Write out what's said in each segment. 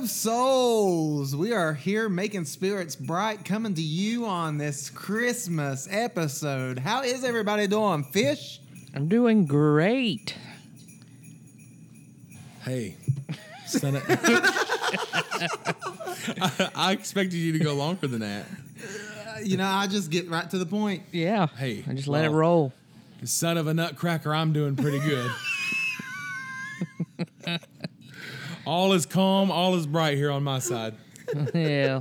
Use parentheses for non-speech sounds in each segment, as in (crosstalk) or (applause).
Native souls, we are here making spirits bright, coming to you on this Christmas episode. How is everybody doing? Fish? I'm doing great. Hey, son of- (laughs) I, I expected you to go longer than that. Uh, you know, I just get right to the point. Yeah. Hey, I just let it well- roll. Son of a nutcracker, I'm doing pretty good. (laughs) all is calm, all is bright here on my side. (laughs) yeah.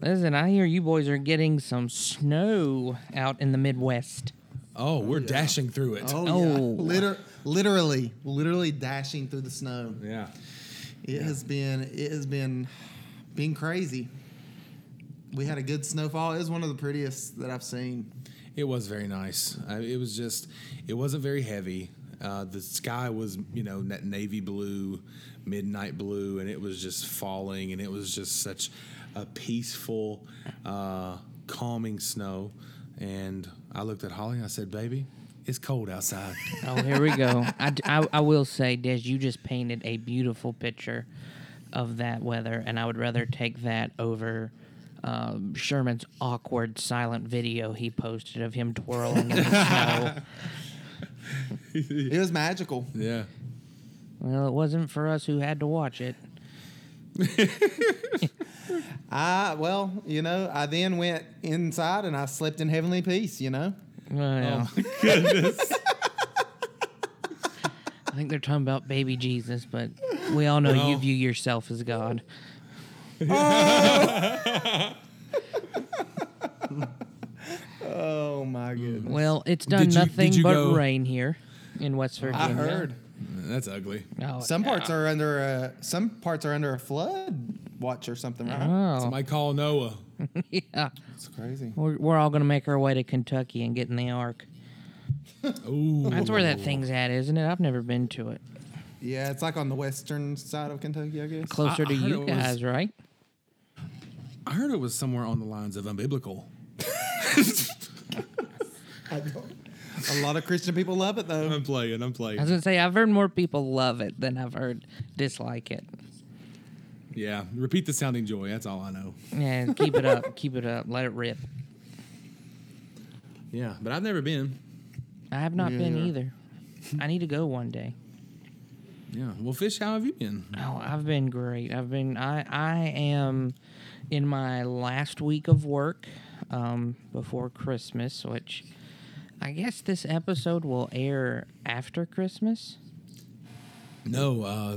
Listen, I hear you boys are getting some snow out in the Midwest. Oh, we're dashing through it. Oh, Oh. yeah. Liter- literally, literally dashing through the snow. Yeah. It has been, it has been, been crazy. We had a good snowfall. It was one of the prettiest that I've seen. It was very nice. I, it was just, it wasn't very heavy. Uh, the sky was, you know, that navy blue, midnight blue, and it was just falling, and it was just such a peaceful, uh, calming snow. And I looked at Holly and I said, "Baby, it's cold outside." (laughs) Oh, here we go. I, I will say, Des, you just painted a beautiful picture of that weather, and I would rather take that over um, Sherman's awkward silent video he posted of him twirling in the (laughs) snow. It was magical. yeah. Well, it wasn't for us who had to watch it. (laughs) I, well, you know, I then went inside and I slept in heavenly peace, you know? Well, oh, Goodness. (laughs) I think they're talking about baby Jesus, but we all know you view yourself as God. Oh, (laughs) oh my goodness. Well, it's done Did you- nothing did you but go- rain here in West Virginia. I heard. That's ugly. Oh, Some parts are under a some parts are under a flood watch or something, right? Oh, Somebody call Noah. (laughs) yeah. It's crazy. We're, we're all going to make our way to Kentucky and get in the Ark. Ooh. That's where that thing's at, isn't it? I've never been to it. Yeah, it's like on the western side of Kentucky, I guess. Closer I to heard you it was- guys, right? I heard it was somewhere on the lines of unbiblical. (laughs) A lot of Christian people love it though. I'm playing. I'm playing. I was going to say, I've heard more people love it than I've heard dislike it. Yeah. Repeat the sounding joy. That's all I know. Yeah, keep it up. Keep it up. Let it rip. Yeah, but I've never been. I have not been Yeah. either. I need to go one day. Yeah. Well, fish, how have you been? Oh, I've been great. I've been I I am in my last week of work um, before Christmas, which I guess this episode will air after Christmas. No, uh,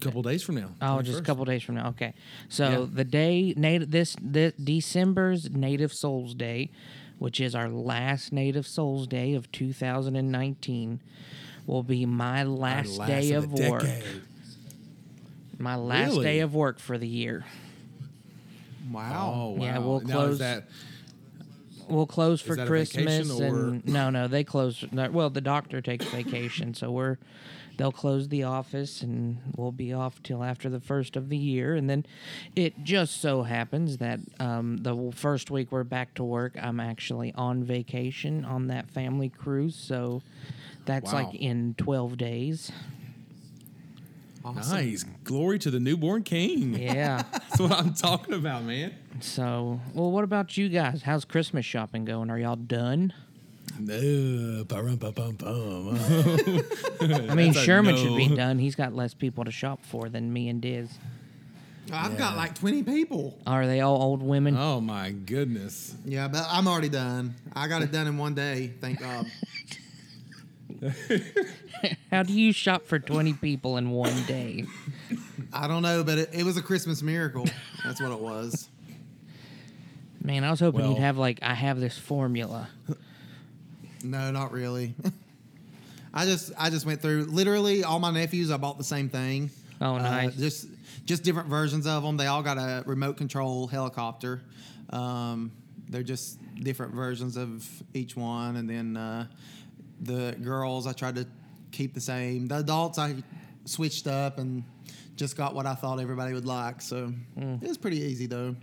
couple days from now. Oh, just a couple days from now. Okay, so Yeah. the day native this, this December's Native Souls Day, which is our last Native Souls Day of 2019, will be my Our last, last day of of work. decade. My last Really? day of work for the year. Wow. Oh, wow. Yeah, we'll Now, close- is that We'll close for Christmas, and no, no, they close. Well, the doctor takes vacation, so we're they'll close the office, and we'll be off till after the first of the year, and then it just so happens that um, the first week we're back to work, I'm actually on vacation on that family cruise, so that's Wow. like in twelve days. Awesome. nice? Glory to the newborn king. (laughs) Yeah. That's what I'm talking about, man. so, well, what about you guys? How's Christmas shopping going? Are y'all done? No, ba-rum, ba-bum, bum. (laughs) I mean, That's a Sherman should be done. He's got less people to shop for than me and Diz. I've got like 20 people. Are they all old women? oh my goodness. Yeah, but I'm already done. I got it done in one day, thank God. (laughs) (laughs) How do you shop for 20 people in one day? I don't know, but it, it was a Christmas miracle. That's what it was. Man, I was hoping Well- you'd have like I have this formula. No, not really. I just I just went through literally all my nephews. I bought the same thing. Oh, Uh, nice. just just different versions of them. They all got a remote control helicopter. Um, they're just different versions of each one, and then uh, the girls I tried to keep the same. The adults I switched up and just got what I thought everybody would like. So it was pretty easy though.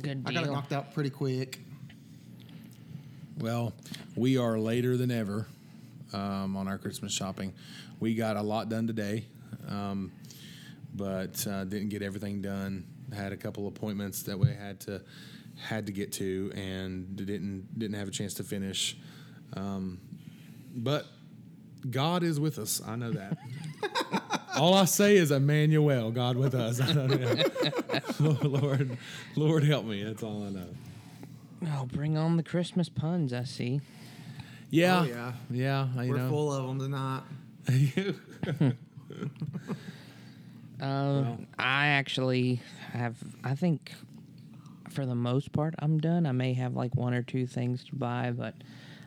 Good deal. I got it deal. knocked out pretty quick. Well, we are later than ever um, on our Christmas shopping. We got a lot done today. Um, but uh, didn't get everything done. Had a couple appointments that we had to had to get to, and didn't didn't have a chance to finish. Um, but God is with us. I know that. All I say is Emmanuel, God with us. I don't know. (laughs) Lord, Lord, help me. That's all I know. Oh, bring on the Christmas puns, I see. Yeah, Oh, yeah. yeah. You We're know. full of them tonight. (laughs) (laughs) Uh, I actually have, I think for the most part, I'm done. I may have like one or two things to buy, but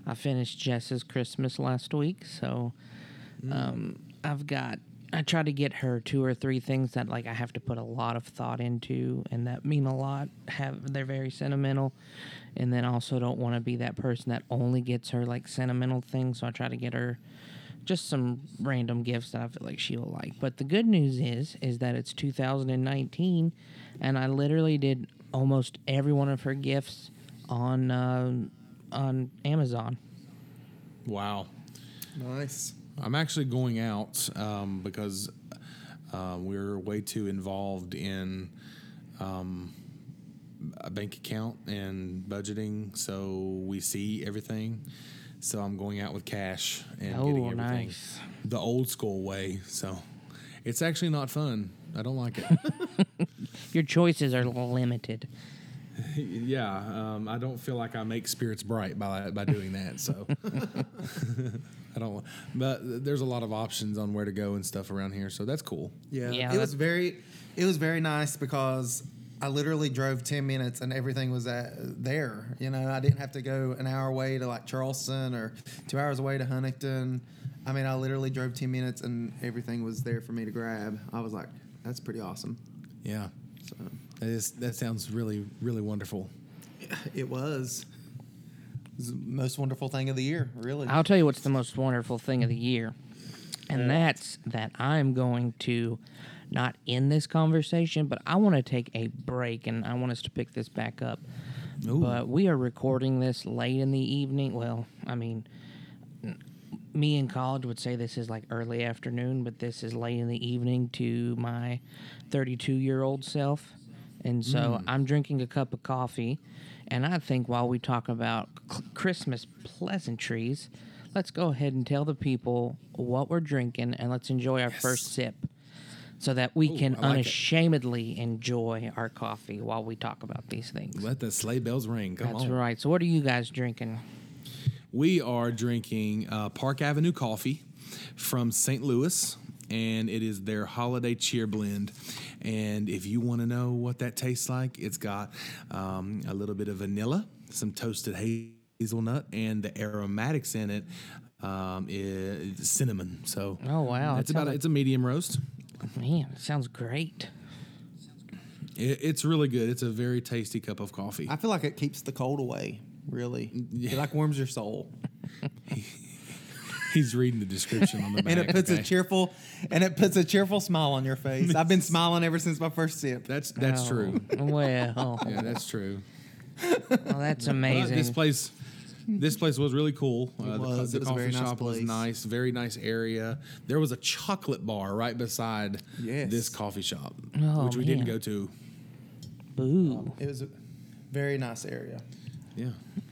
I finished Jess's Christmas last week. So um, I've got, I try to get her two or three things that like I have to put a lot of thought into and that mean a lot. Have They're very sentimental. And then also don't want to be that person that only gets her like sentimental things. So I try to get her just some random gifts that I feel like she will like. But the good news is, is that it's 2019, and I literally did almost every one of her gifts on uh, on Amazon. wow. Nice. I'm actually going out um, because uh, we're way too involved in um, a bank account and budgeting, so we see everything. So I'm going out with cash and Oh, getting everything nice. the old school way. So it's actually not fun. I don't like it. (laughs) Your choices are limited. (laughs) yeah, um, I don't feel like I make spirits bright by by doing that. So (laughs) I don't. But there's a lot of options on where to go and stuff around here, so that's cool. Yeah, Yeah, it was very, it was very nice because I literally drove ten minutes and everything was at, there. You know, I didn't have to go an hour away to like Charleston or two hours away to Huntington. I mean, I literally drove ten minutes and everything was there for me to grab. I was like, that's pretty awesome. Yeah, So that is that sounds really really wonderful. it was. It was the most wonderful thing of the year, really. I'll tell you what's the most wonderful thing of the year, and uh, that's that I'm going to not end this conversation, but I want to take a break and I want us to pick this back up. Ooh. But we are recording this late in the evening. Well, I mean, me in college would say this is like early afternoon, but this is late in the evening to my 32 year old self. And so I'm drinking a cup of coffee. And I think while we talk about c- Christmas pleasantries, let's go ahead and tell the people what we're drinking and let's enjoy our first sip so that we can I like it. unashamedly enjoy our coffee while we talk about these things. Let the sleigh bells ring. Come on. That's on. right. So, what are you guys drinking? We are drinking uh, Park Avenue coffee from St. Louis, and it is their holiday cheer blend. And if you want to know what that tastes like, it's got um, a little bit of vanilla, some toasted hazelnut, and the aromatics in it um, is cinnamon. So, Oh, wow. it's That about sounds a, it's a medium roast. Man, sounds great. It, it's really good. It's a very tasty cup of coffee. I feel like it keeps the cold away. Really, it like warms your soul, He's reading the description on the back. and it puts okay? a cheerful, and it puts a cheerful smile on your face. I've been smiling ever since my first sip. That's that's Oh, true. Well, (laughs) Yeah, that's true. well, that's But amazing. this place, this place was really cool. Uh, the, was. the It was a coffee very nice shop was nice, very nice area. There was a chocolate bar right beside Yes. this coffee shop, Oh, which we didn't go to. Boo. It was a very nice area. Yeah,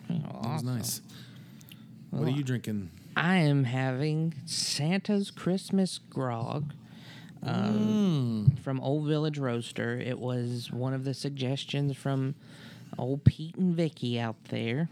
Oh, it was awesome. nice. What are you drinking? I am having Santa's Christmas grog um, from Old Village Roaster. It was one of the suggestions from old Pete and Vicky out there.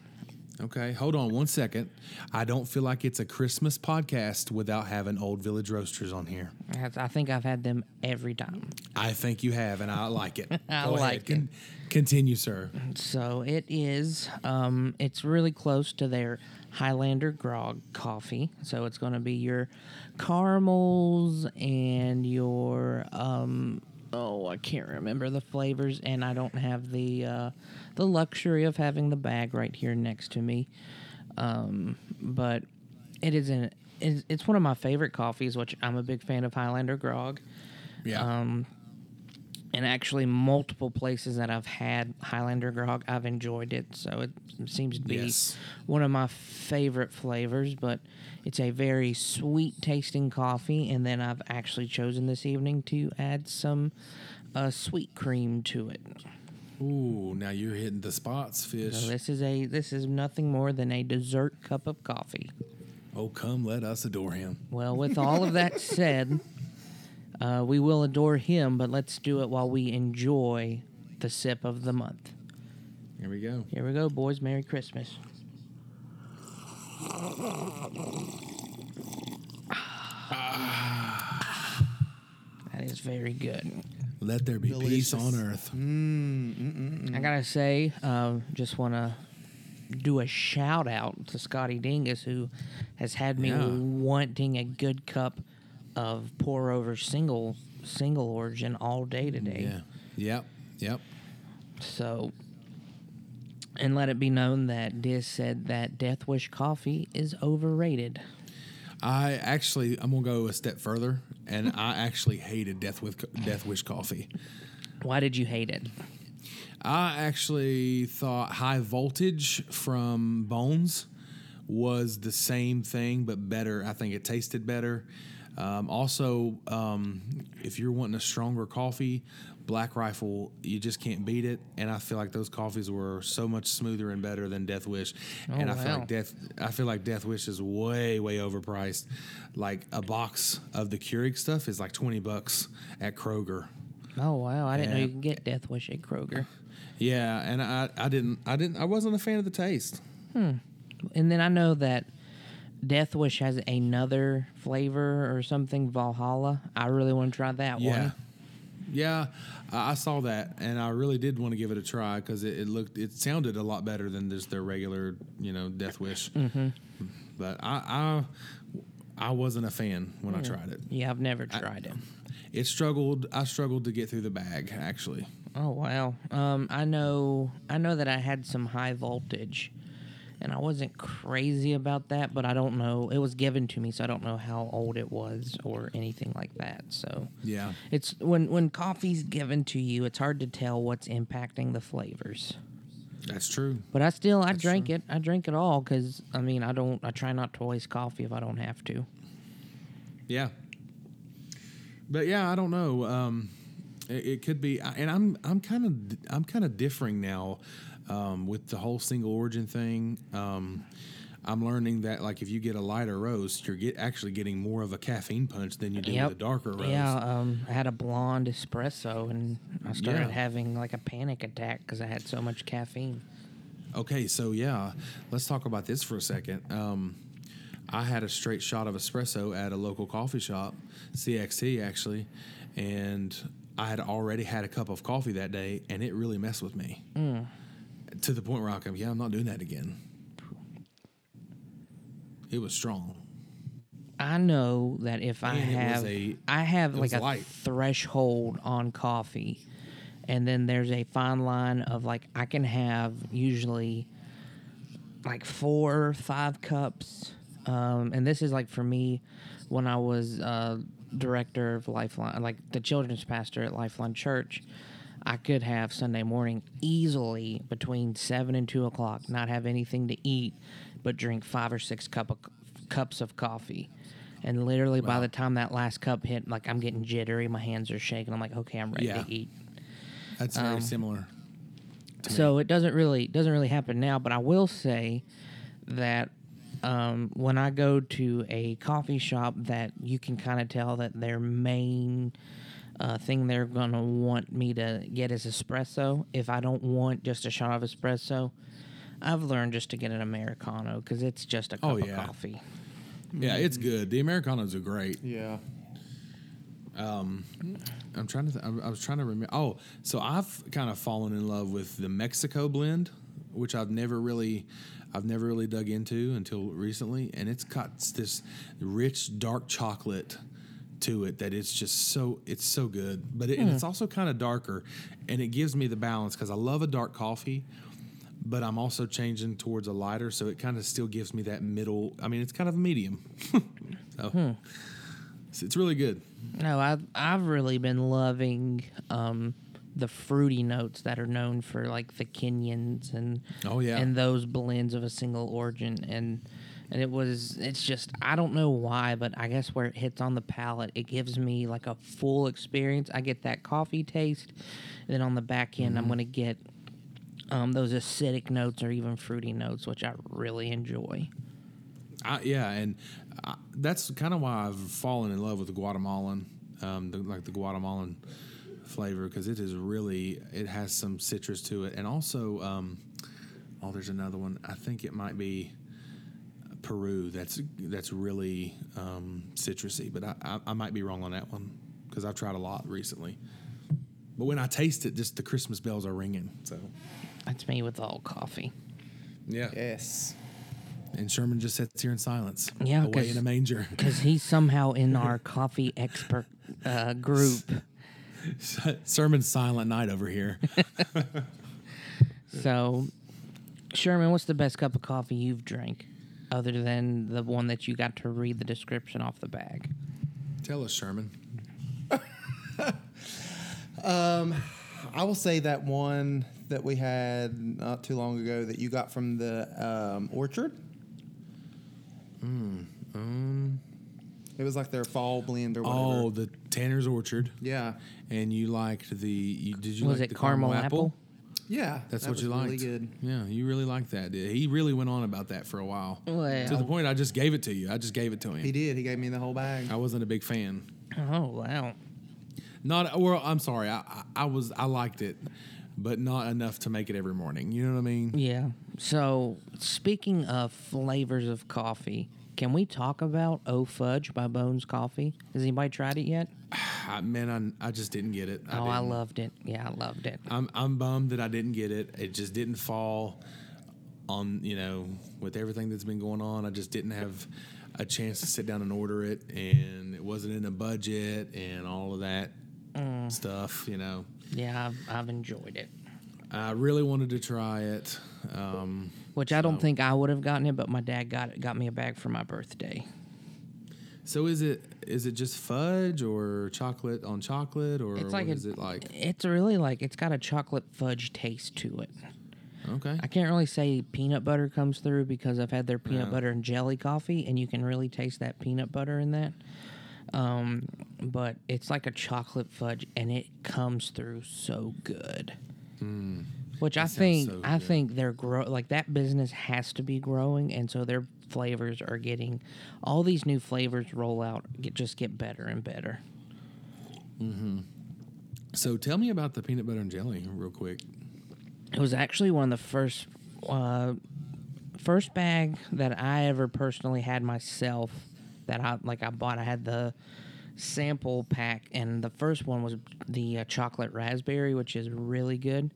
Okay, hold on one second. I don't feel like it's a Christmas podcast without having Old Village Roasters on here. I think I've had them every time. I think you have, and I like it. (laughs) I Go like ahead. continue, sir. So it is. Um, it's really close to their Highlander grog coffee. So it's going to be your caramels and your um, oh, I can't remember the flavors, and I don't have the uh, the luxury of having the bag right here next to me. Um, but it is an it's, it's one of my favorite coffees, which I'm a big fan of Highlander grog. Yeah. Um, and actually multiple places that I've had Highlander grog, I've enjoyed it. So it seems to be Yes. one of my favorite flavors. But it's a very sweet tasting coffee, and then I've actually chosen this evening to add some uh, sweet cream to it. Ooh, now you're hitting the spots, fish. So this is a this is nothing more than a dessert cup of coffee. oh, come let us adore him. Well, with all of that said, (laughs) uh, we will adore him, but let's do it while we enjoy the sip of the month. Here we go. Here we go, boys. Merry Christmas. (sighs) That is very good. Let there be peace on earth. Mm, mm, mm, I gotta say, uh, just want to do a shout out to Scotty Dingus, who has had me Yeah. wanting a good cup of pour over single single origin all day today. Yeah. Yep. Yep. So, and let it be known that Diz said that Death Wish coffee is overrated. I actually, I'm gonna go a step further, and I actually hated Death with Death Wish coffee. Why did you hate it? I actually thought High Voltage from Bones was the same thing, but better. I think it tasted better. Um, also, um, if you're wanting a stronger coffee, Black Rifle, you just can't beat it. And I feel like those coffees were so much smoother and better than Death Wish. Oh, and I feel like Death, I feel like Death Wish is way, way overpriced. Like a box of the Keurig stuff is like twenty bucks at Kroger. Oh wow, I didn't know you could get Death Wish at Kroger. Yeah, and I, I didn't, I didn't, I wasn't a fan of the taste. Hmm. And then I know that Death Wish has another flavor or something, Valhalla. I really want to try that Yeah. one. Yeah, I I saw that, and I really did want to give it a try because it, it looked, it sounded a lot better than just their regular, you know, Death Wish. Mm-hmm. But I, I, I wasn't a fan when I tried it. Yeah, I've never tried it. It struggled. I struggled to get through the bag. Actually, Oh wow. Um, I know. I know that I had some high voltage, and I wasn't crazy about that. But I don't know. It was given to me, so I don't know how old it was or anything like that. So yeah, it's when when coffee's given to you, it's hard to tell what's impacting the flavors. that's true. But I still I drank it. I drink it all because I mean I don't. I try not to waste coffee if I don't have to. Yeah. But yeah, I don't know. Um, it, it could be, and I'm I'm kind of I'm kind of differing now um, with the whole single origin thing. Um, I'm learning that like if you get a lighter roast, you're get actually getting more of a caffeine punch than you do Yep. with a darker roast. Yeah, um, I had a blonde espresso, and I started Yeah. having like a panic attack because I had so much caffeine. Okay, so yeah, let's talk about this for a second. Um, I had a straight shot of espresso at a local coffee shop, CXT actually, and I had already had a cup of coffee that day, and it really messed with me to the point where I come, yeah, I'm not doing that again. It was strong. I know that if I And have, a- I have like a light. threshold on coffee, and then there's a fine line of like I can have usually like four or five cups, um, and this is like for me when I was uh, director of Lifeline, like the children's pastor at Lifeline Church. I could have Sunday morning easily between seven and two o'clock, not have anything to eat, but drink five or six cup of, cups of coffee. And literally, by the time that last cup hit, like I'm getting jittery, my hands are shaking. I'm like, okay, I'm ready Yeah. to eat. That's very similar. So it doesn't really doesn't really happen now, but I will say that um, when I go to a coffee shop, that you can kind of tell that their main uh, thing they're gonna want me to get is espresso. If I don't want just a shot of espresso, I've learned just to get an americano because it's just a cup Oh, of yeah. coffee. Yeah, it's good. The Americanos are great. Yeah. Um, I'm trying to. Th- I I was trying to remember. Oh, so I've kind of fallen in love with the Mexico blend, which I've never really, I've never really dug into until recently, and it's got this rich dark chocolate to it that it's just so it's so good. But it, and it's also kind of darker, and it gives me the balance because I love a dark coffee. But I'm also changing towards a lighter, so it kind of still gives me that middle. I mean, it's kind of a medium. (laughs) so, It's, it's really good. No, I've I've really been loving um, the fruity notes that are known for like the Kenyans and Oh, yeah. and those blends of a single origin and and it was it's just I don't know why, but I guess where it hits on the palate, it gives me like a full experience. I get that coffee taste, and then on the back end, Mm-hmm. I'm gonna get um, those acidic notes or even fruity notes, which I really enjoy. I, yeah, and I, that's kind of why I've fallen in love with the Guatemalan, um, the, like the Guatemalan flavor, because it is really it has some citrus to it, and also, um, oh, there's another one. I think it might be Peru. That's that's really um, citrusy, but I, I, I might be wrong on that one because I've tried a lot recently. But when I taste it, just the Christmas bells are ringing. So That's me with all coffee. yeah, Yes. and Sherman just sits here in silence, Yeah, away 'cause- in a manger. because he's somehow in our (laughs) coffee expert uh, group. Sermon's silent night over here. (laughs) So, Sherman, what's the best cup of coffee you've drank, other than the one that you got to read the description off the bag? Tell us, Sherman. (laughs) I will say that one that we had not too long ago that you got from the um, orchard. Um, It was like their fall blend or whatever. oh, the Tanner's Orchard, yeah, and you liked the. You, did you Was like it the caramel apple? Yeah. That's that what you was liked. Really good. Yeah, you really liked that. He really went on about that for a while. Well- to the point I just gave it to you. I just gave it to him. He did. He gave me the whole bag. I wasn't a big fan. Oh wow! Not well. I'm sorry. I, I I was I liked it, but not enough to make it every morning. You know what I mean? Yeah. So, speaking of flavors of coffee, can we talk about O Fudge by Bones Coffee? Has anybody tried it yet? (sighs) I, man, I, I just didn't get it. oh, I loved it. Yeah, I loved it. I'm I'm bummed that I didn't get it. It just didn't fall on you know with everything that's been going on. I just didn't have a chance to sit down and order it, and it wasn't in the budget and all of that stuff. You know, Yeah, I've, I've enjoyed it. I really wanted to try it. Um, Which I don't So- think I would have gotten it, but my dad got it. Got me a bag for my birthday. So is it is it just fudge or chocolate on chocolate or It's what like is it like? It's really like it's got a chocolate fudge taste to it. Okay, I can't really say peanut butter comes through because I've had their peanut Yeah. butter and jelly coffee, and you can really taste that peanut butter in that. Um, but it's like a chocolate fudge, and it comes through so good. Which I Hmm. think so I think they're grow like that business has to be growing, and so their flavors are getting all these new flavors roll out, get just get better and better. mm-hmm so tell me about the peanut butter and jelly real quick. It was actually one of the first uh, first bag that I ever personally had myself that I like I bought. I had the sample pack, and the first one was the uh, chocolate raspberry, which is really good.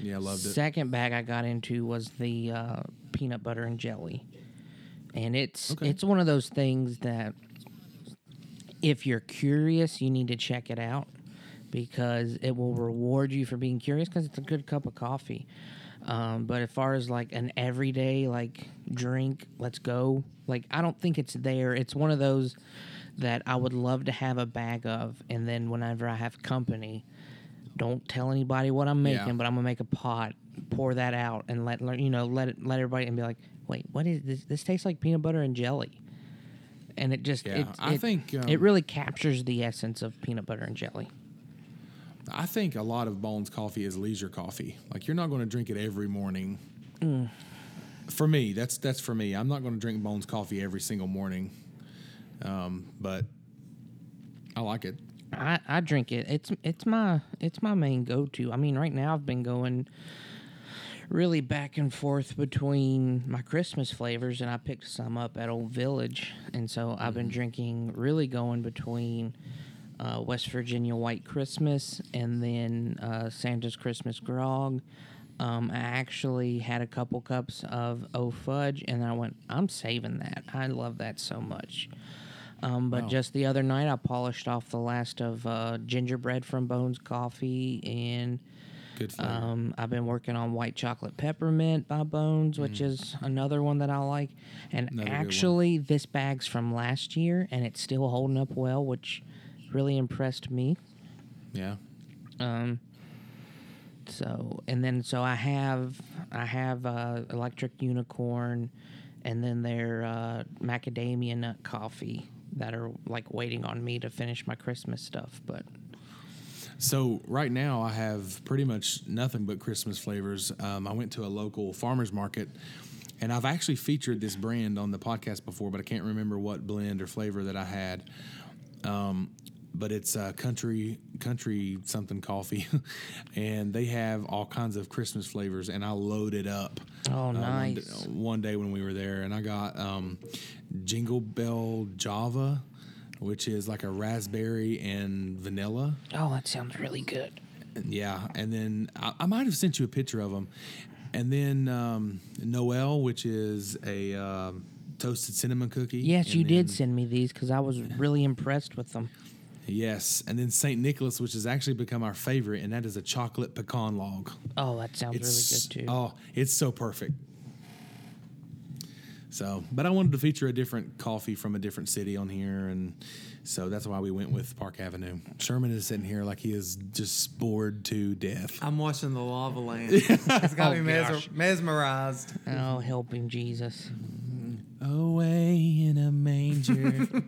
Yeah, I loved it. Second bag I got into was the uh, peanut butter and jelly, and it's Okay. it's one of those things that if you're curious, you need to check it out because it will reward you for being curious because it's a good cup of coffee. Um, but as far as like an everyday like drink, let's go. Like I don't think it's there. It's one of those that I would love to have a bag of, and then whenever I have company, don't tell anybody what I'm making, Yeah. but I'm gonna make a pot, pour that out, and let you know let it let everybody and be like, wait, what is this? This tastes like peanut butter and jelly, and it just Yeah, it, I it- think, um, it really captures the essence of peanut butter and jelly. I think a lot of Bones coffee is leisure coffee. Like you're not going to drink it every morning. Mm. For me, that's that's for me. I'm not going to drink Bones coffee every single morning. Um, but I like it. I, I drink it. It's it's my it's my main go to. I mean, right now I've been going really back and forth between my Christmas flavors, and I picked some up at Old Village, and so I've been drinking really going between uh, West Virginia White Christmas and then uh, Santa's Christmas Grog. Um, I actually had a couple cups of O Fudge, and I went, I'm saving that. I love that so much. Um, but Wow. just the other night, I polished off the last of uh, gingerbread from Bones Coffee, and. Um, I've been working on white chocolate peppermint by Bones, which is another one that I like. And Mm. Another actually, this bag's from last year, and it's still holding up well, which really impressed me. yeah. Um, so and then so I have I have uh, electric unicorn, and then their uh, macadamia nut coffee that are like waiting on me to finish my Christmas stuff. But So right now I have pretty much nothing but Christmas flavors. Um, I went to a local farmers market, and I've actually featured this brand on the podcast before, but I can't remember what blend or flavor that I had. Um, but it's uh, country country something coffee, (laughs) and they have all kinds of Christmas flavors, and I loaded up. Oh, uh, one nice. One, day when we were there, and I got um, Jingle Bell Java, which is like a raspberry and vanilla. oh, that sounds really good. Yeah, and then I, I might have sent you a picture of them, and then um, Noel, which is a um, toasted cinnamon cookie. Yes, you did send me these because I was really impressed with them. Yes, and then Saint Nicholas, which has actually become our favorite, and that is a chocolate pecan log. Oh, that sounds It's really good too. oh, it's so perfect. So, but I wanted to feature a different coffee from a different city on here, and so that's why we went with Park Avenue. Sherman is sitting here like he is just bored to death. I'm watching the lava land. (laughs) it's got me Oh, mesmer- mesmerized. Oh, helping Jesus. Away in a manger. (laughs)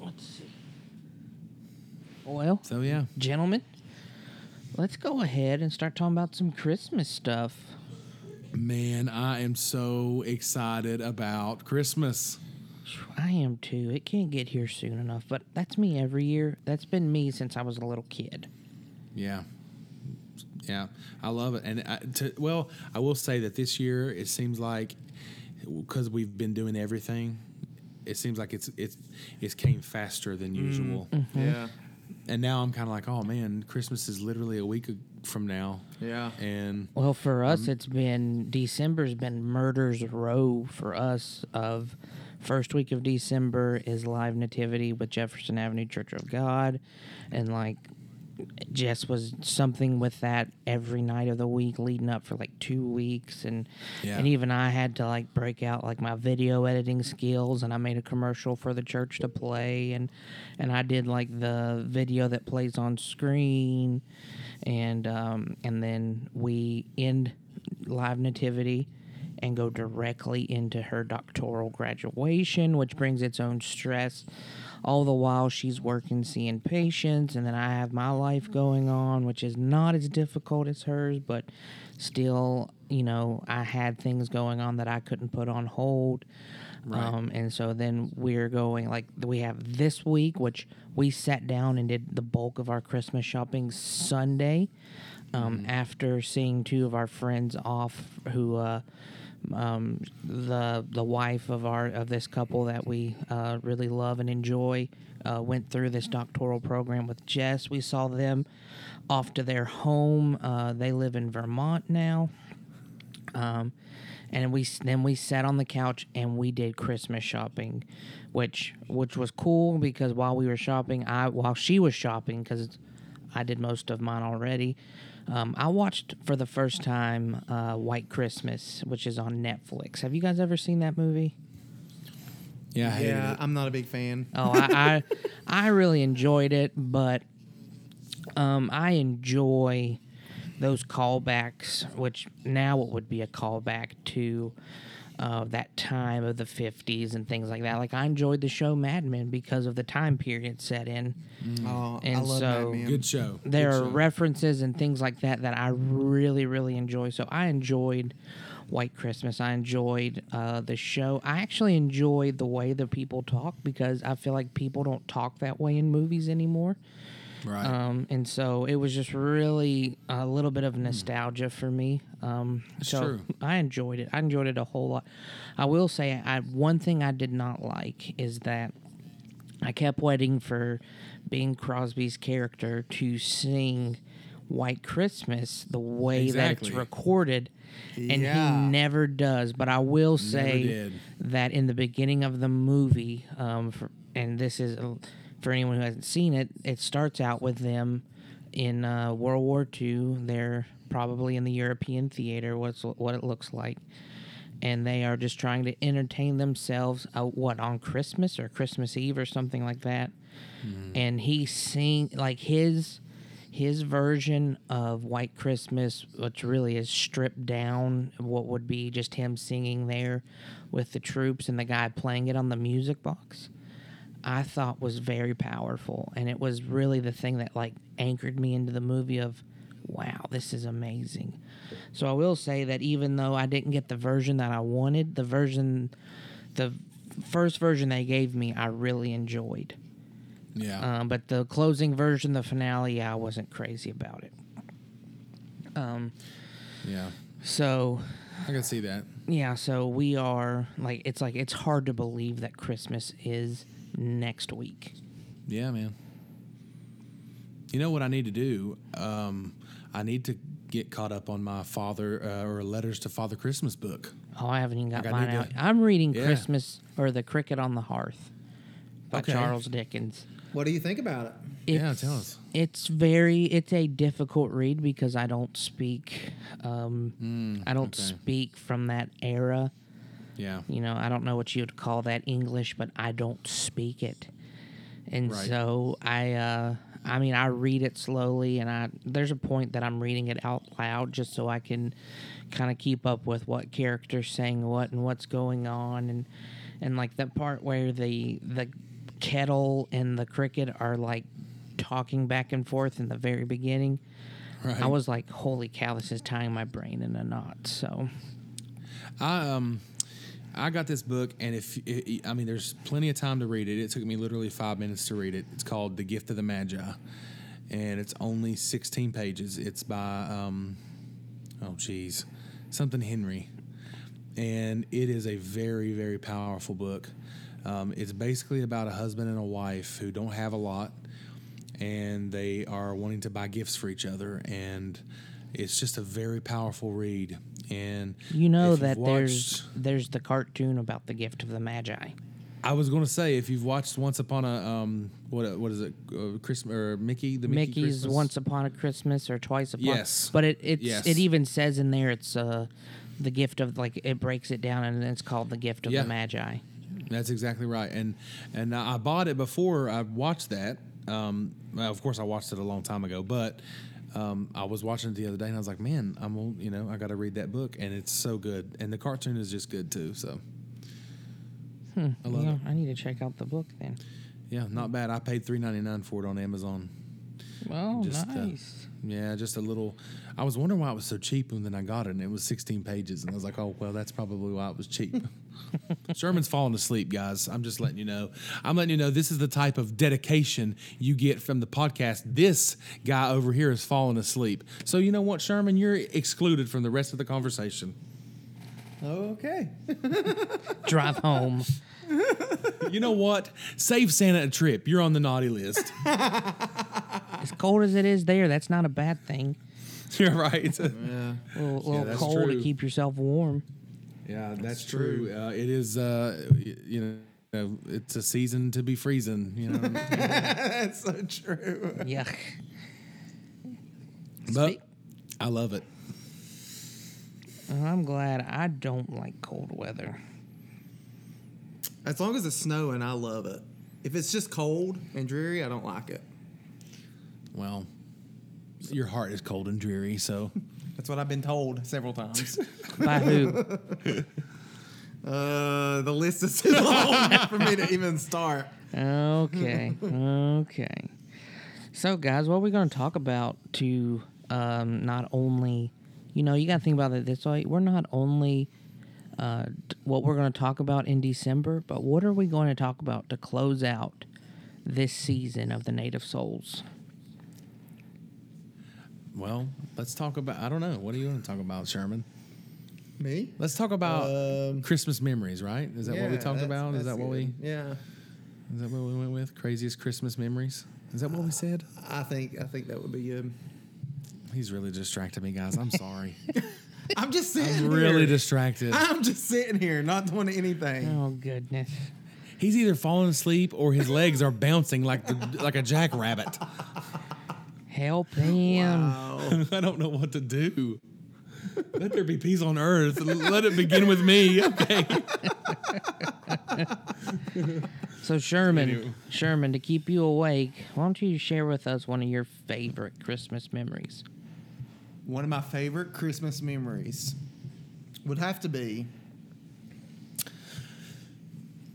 Let's see. Well, so yeah, gentlemen, let's go ahead and start talking about some Christmas stuff. man, I am so excited about Christmas. I am too. It can't get here soon enough, but that's me every year. That's been me since I was a little kid. Yeah. Yeah, I love it. And I, to, well, I will say that this year it seems like because we've been doing everything, it seems like it's it's it's came faster than mm, usual. Mm-hmm. Yeah. And now I'm kind of like, oh man, Christmas is literally a week from now. Yeah. And Well, for us, it's been December's been murders row for us. Of first week of December is live nativity with Jefferson Avenue Church of God, and like Jess was something with that every night of the week leading up for like two weeks, and Yeah. and even I had to like break out like my video editing skills, and I made a commercial for the church to play, and and I did like the video that plays on screen, and um, and then we end live nativity and go directly into her doctoral graduation, which brings its own stress. All the while she's working seeing patients, and then I have my life going on, which is not as difficult as hers, but still, you know, I had things going on that I couldn't put on hold. Um, and so then we're going like we have this week, which we sat down and did the bulk of our Christmas shopping Sunday. Um, After seeing two of our friends off, who uh, um, the the wife of our of this couple that we uh, really love and enjoy uh, went through this doctoral program with Jess. We saw them off to their home. Uh, they live in Vermont now. Um, and we then we sat on the couch and we did Christmas shopping, which which was cool because while we were shopping, I while she was shopping because I did most of mine already. Um, I watched for the first time uh, White Christmas, which is on Netflix. Have you guys ever seen that movie? yeah, I hated Yeah, it. I'm not a big fan. Oh, I, I (laughs) I really enjoyed it, but um, I enjoy those callbacks, which now it would be a callback to uh, that time of the 50s and things like that. Like I enjoyed the show Mad Men because of the time period set in. Oh, I And love so- Mad Men. Good show. There Good are show. references and things like that that I really, really enjoy. So I enjoyed White Christmas. I enjoyed uh, the show. I actually enjoyed the way the people talk because I feel like people don't talk that way in movies anymore. Right. Um, and so it was just really a little bit of nostalgia for me. Um, It's so true. I enjoyed it. I enjoyed it a whole lot. I will say, I one thing I did not like is that I kept waiting for Bing Crosby's character to sing White Christmas the way that it's recorded. And Yeah. he never does. But I will say that in the beginning of the movie, um, for, and this is for anyone who hasn't seen it, it starts out with them in uh, World War II. They're probably in the European theater. What's what it looks like, and they are just trying to entertain themselves. Uh, what on Christmas or Christmas Eve or something like that. And he sing like his his version of White Christmas, which really is stripped down, what would be just him singing there with the troops and the guy playing it on the music box. I thought was very powerful, and it was really the thing that like anchored me into the movie of, wow, this is amazing. So I will say that even though I didn't get the version that I wanted, the version, the first version they gave me, I really enjoyed. Yeah. Um, but the closing version, the finale, I wasn't crazy about it. Um, yeah. so I can see that. yeah, so we are like it's like it's hard to believe that Christmas is next week. Yeah, man. You know what I need to do? Um, I need to get caught up on my father uh, or letters to Father Christmas book. Oh, I haven't even got Like, I mine need out. to- I'm reading Yeah. Christmas or The Cricket on the Hearth by Okay. Charles Dickens. What do you think about it? Yeah, It's- tell us. It's very it's a difficult read because I don't speak um I don't Mm, okay. speak from that era. Yeah. You know, I don't know what you'd call that English, but I don't speak it. And Right. so I uh I mean I read it slowly and I there's a point that I'm reading it out loud just so I can kind of keep up with what characters saying what and what's going on and and like the part where the the kettle and the cricket are like talking back and forth in the very beginning. Right. I was like, holy cow, this is tying my brain in a knot. So I um I got this book, and if i I mean, there's plenty of time to read it. It took me literally five minutes to read it. It's called The Gift of the Magi, and it's only 16 pages. It's by um, oh geez, something Henry, and it is a very very powerful book. Um, it's basically about a husband and a wife who don't have a lot, and they are wanting to buy gifts for each other, and it's just a very powerful read. And You know that there's there's the cartoon about the gift of the Magi. I was going to say if you've watched Once Upon a um what what is it uh, Christmas or Mickey the Mickey Mickey's Christmas? Once Upon a Christmas or Twice Upon. Yes. But it it's, Yes. it even says in there it's uh the gift of like it breaks it down and it's called the gift of Yeah. the Magi. That's exactly right. And and I bought it before I watched that. Um, well, of course I watched it a long time ago, but um, I was watching it the other day and I was like, man, I'm gonna- you know I got to read that book and it's so good and the cartoon is just good too. So I love Yeah, it. I need to check out the book then. Yeah, not bad. I paid three ninety nine for it on Amazon. Oh, Just, uh, nice. Yeah, just a little. I was wondering why it was so cheap, and then I got it, and it was 16 pages, and I was like, "Oh, well, that's probably why it was cheap." (laughs) Sherman's falling asleep, guys. I'm just letting you know. I'm letting you know this is the type of dedication you get from the podcast. This guy over here is falling asleep. So you know what, Sherman, you're excluded from the rest of the conversation. Okay. (laughs) Drive home. (laughs) You know what? Save Santa a trip. You're on the naughty list. as cold as it is there, that's not a bad thing. (laughs) you're right. Yeah. A little, little that's cold true. to keep yourself warm. Yeah, that's, That's true. true. Uh, it is, uh, you know, it's a season to be freezing. You know, (laughs) That's so true. Yuck. but Speak- I love it. I'm glad I don't like cold weather. As long as it's snowing, I love it. If it's just cold and dreary, I don't like it. Well, your heart is cold and dreary, so That's what I've been told several times. (laughs) By who? (laughs) uh, the list is too long (laughs) for me to even start. Okay. okay. So, guys, what are we going to talk about to um, not only, you know, you got to think about it this way. We're not only uh, what we're going to talk about in December, but what are we going to talk about to close out this season of the Native Souls? Well, let's talk about. I don't know. What do you want to talk about, Sherman? Me? Let's talk about Um, Christmas memories, right? Is that what we Yeah, talked about? Is that what we? Yeah, Is that what we went with? Craziest Christmas memories? Is that what we said? I think I think that would be good. He's really distracted me, guys. I'm sorry. (laughs) I'm just sitting. I'm really here. distracted. I'm just sitting here, not doing anything. Oh, goodness. He's either falling asleep or his legs are bouncing like the, like a jackrabbit. Help him. Wow. (laughs) I don't know what to do. Let there be peace on earth. Let it begin with me. (laughs) Okay. So Sherman, Anyway. Sherman, to keep you awake, why don't you share with us one of your favorite Christmas memories? One of my favorite Christmas memories would have to be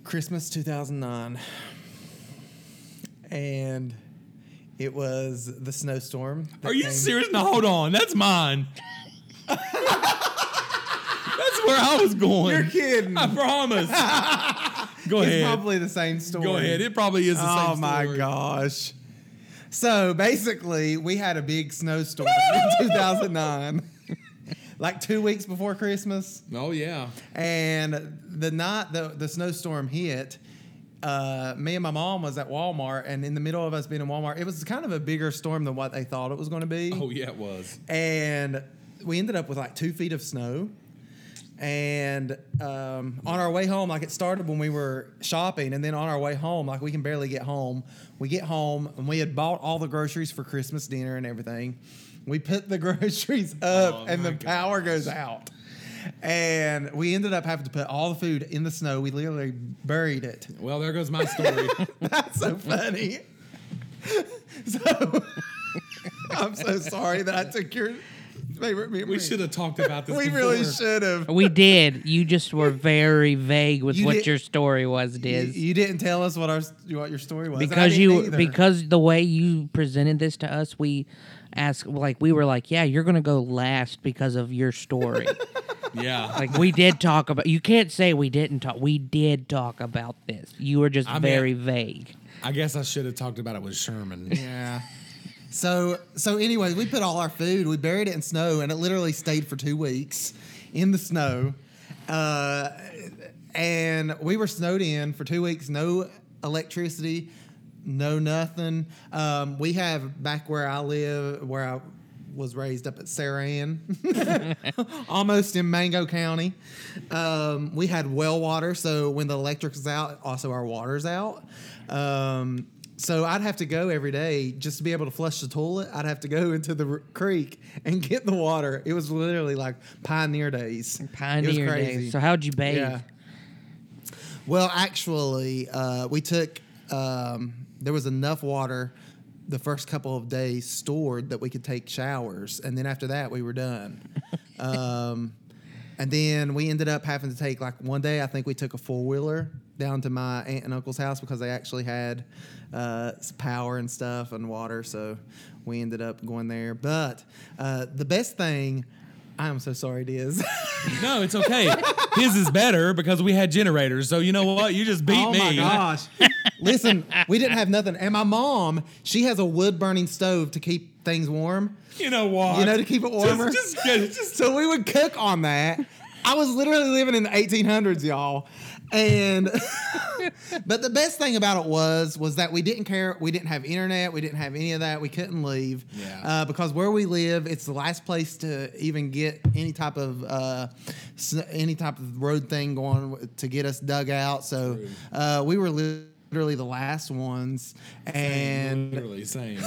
Christmas 2009. And it was the snowstorm. that Are you came- serious? No, hold on. That's mine. (laughs) That's where I was going. You're kidding. I promise. (laughs) Go It's ahead. probably the same story. Go ahead. It probably is the same story. Oh my story. gosh. So basically, we had a big snowstorm (laughs) in 2009, like two weeks before Christmas. Oh yeah. And the night the, the snowstorm hit, uh, me and my mom was at Walmart, and in the middle of us being in Walmart, it was kind of a bigger storm than what they thought it was going to be. Oh yeah, it was. And we ended up with like two feet of snow. And um, on our way home, like it started when we were shopping, and then on our way home, like we can barely get home. We get home, and we had bought all the groceries for Christmas dinner and everything. We put the (laughs) groceries up, Oh, and the power goes out. And we ended up having to put all the food in the snow. We literally buried it. Well, there goes my story. (laughs) That's so funny. So (laughs) I'm so sorry that I took your favorite memory. we should have talked about this. We before. really should have. We did. You just were very vague with You what did- your story was, You, Diz. you didn't tell us what our what your story was because you either. because the way you presented this to us, we asked like we were like, yeah, you're gonna go last because of your story. (laughs) Yeah. like we did talk about. You can't say we didn't talk. We did talk about this. You were just I mean- very vague. I guess I should have talked about it with Sherman. yeah. So so anyways, we put all our food, we buried it in snow, and it literally stayed for two weeks in the snow. Uh, and we were snowed in for two weeks, no electricity, no nothing. Um, we have back where I live, where I was raised up at Sarah Ann, (laughs) almost in Mingo County. Um, we had well water, so when the electric's out, also our water's out. Um, so I'd have to go every day just to be able to flush the toilet. I'd have to go (laughs) into the r- creek and get the water. It was literally like pioneer days. Pioneer days. So how'd you bathe? Yeah. Well, actually, uh, we took. Um, there was enough water the first couple of days stored that we could take showers, and then after that, we were done. (laughs) um, and then we ended up having to take like one day. I think we took a four wheeler down to my aunt and uncle's house because they actually had uh, power and stuff and water. So we ended up going there. But uh, the best thing, I am so sorry, Diz. (laughs) No, it's okay. His is better because we had generators. So you know what? You just beat me. oh me. my gosh. (laughs) Listen, (laughs) we didn't have nothing. And my mom, she has a wood burning stove to keep things warm. You know what? You know, to keep it warmer. Just, just, just So we would cook on that. I was literally living in the 1800s, y'all. And (laughs) but the best thing about it was was that we didn't care. We didn't have internet. We didn't have any of that. We couldn't leave Yeah. uh, because where we live, it's the last place to even get any type of uh, any type of road thing going to get us dug out. So uh, we were literally the last ones, and literally same.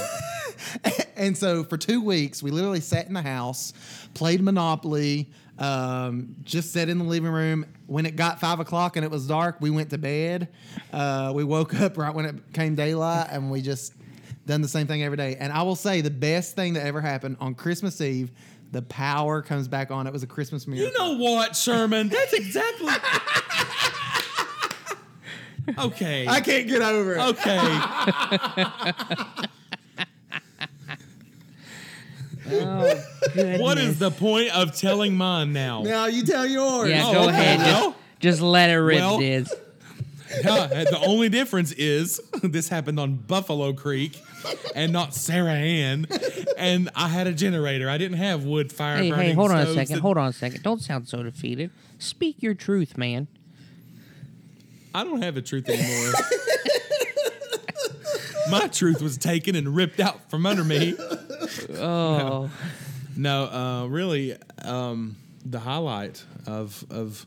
(laughs) and so for two weeks, we literally sat in the house, played Monopoly, um, just sat in the living room. When it got five o'clock and it was dark, we went to bed. Uh, we woke up right when it came daylight, and we just done the same thing every day. And I will say the best thing that ever happened on Christmas Eve, the power comes back on. It was a Christmas miracle. You know what, Sherman? That's exactly. Okay. I can't get over it. Okay. (laughs) Oh. (laughs) What is the point of telling mine now? Now you tell yours. Yeah, Oh, go okay, ahead. well. Just, just let it rip, Well. Diz. (laughs) Yeah, the only difference is this happened on Buffalo Creek and not Sarah Ann. And I had a generator. I didn't have wood fire Hey, burning. hey, hold on a second. that- Hold on a second. Don't sound so defeated. Speak your truth, man. I don't have a truth anymore. My truth was taken and ripped out from under me. Oh, No, uh, really, um, the highlight of of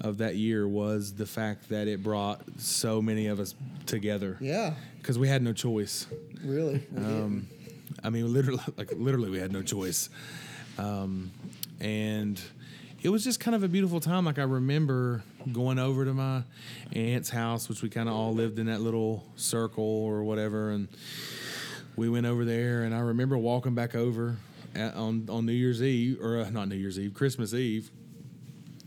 of that year was the fact that it brought so many of us together Yeah, because we had no choice. really. Um, I mean, literally, (laughs) like literally, we had no choice. Um, and it was just kind of a beautiful time. Like I remember going over to my aunt's house, which we kind of all lived in that little circle or whatever, and we went over there. And I remember walking back over at, on on New Year's Eve, or uh, not New Year's Eve, Christmas Eve,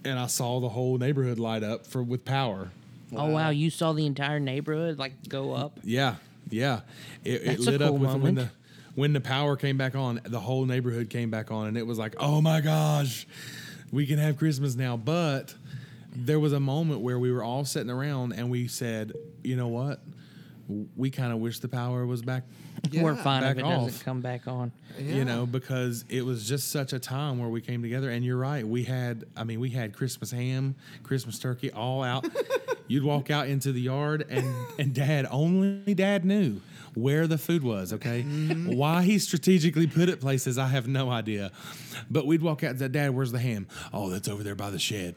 and I saw the whole neighborhood light up for with power. Oh wow, you saw the entire neighborhood like go up. Yeah, yeah. It, it lit up cool with when the when the power came back on. The whole neighborhood came back on, and it was like, oh my gosh, we can have Christmas now. But there was a moment where we were all sitting around, and we said, you know what? We kind of wish the power was back. We're Yeah. fine if Back it doesn't come back on. Yeah. You know, because it was just such a time where we came together. And you're right, we had, I mean, we had Christmas ham, Christmas turkey, all out. (laughs) You'd walk out into the yard, and and Dad only Dad knew where the food was. Okay, why he strategically put it places, I have no idea. But we'd walk out and say, Dad, where's the ham? Oh, that's over there by the shed.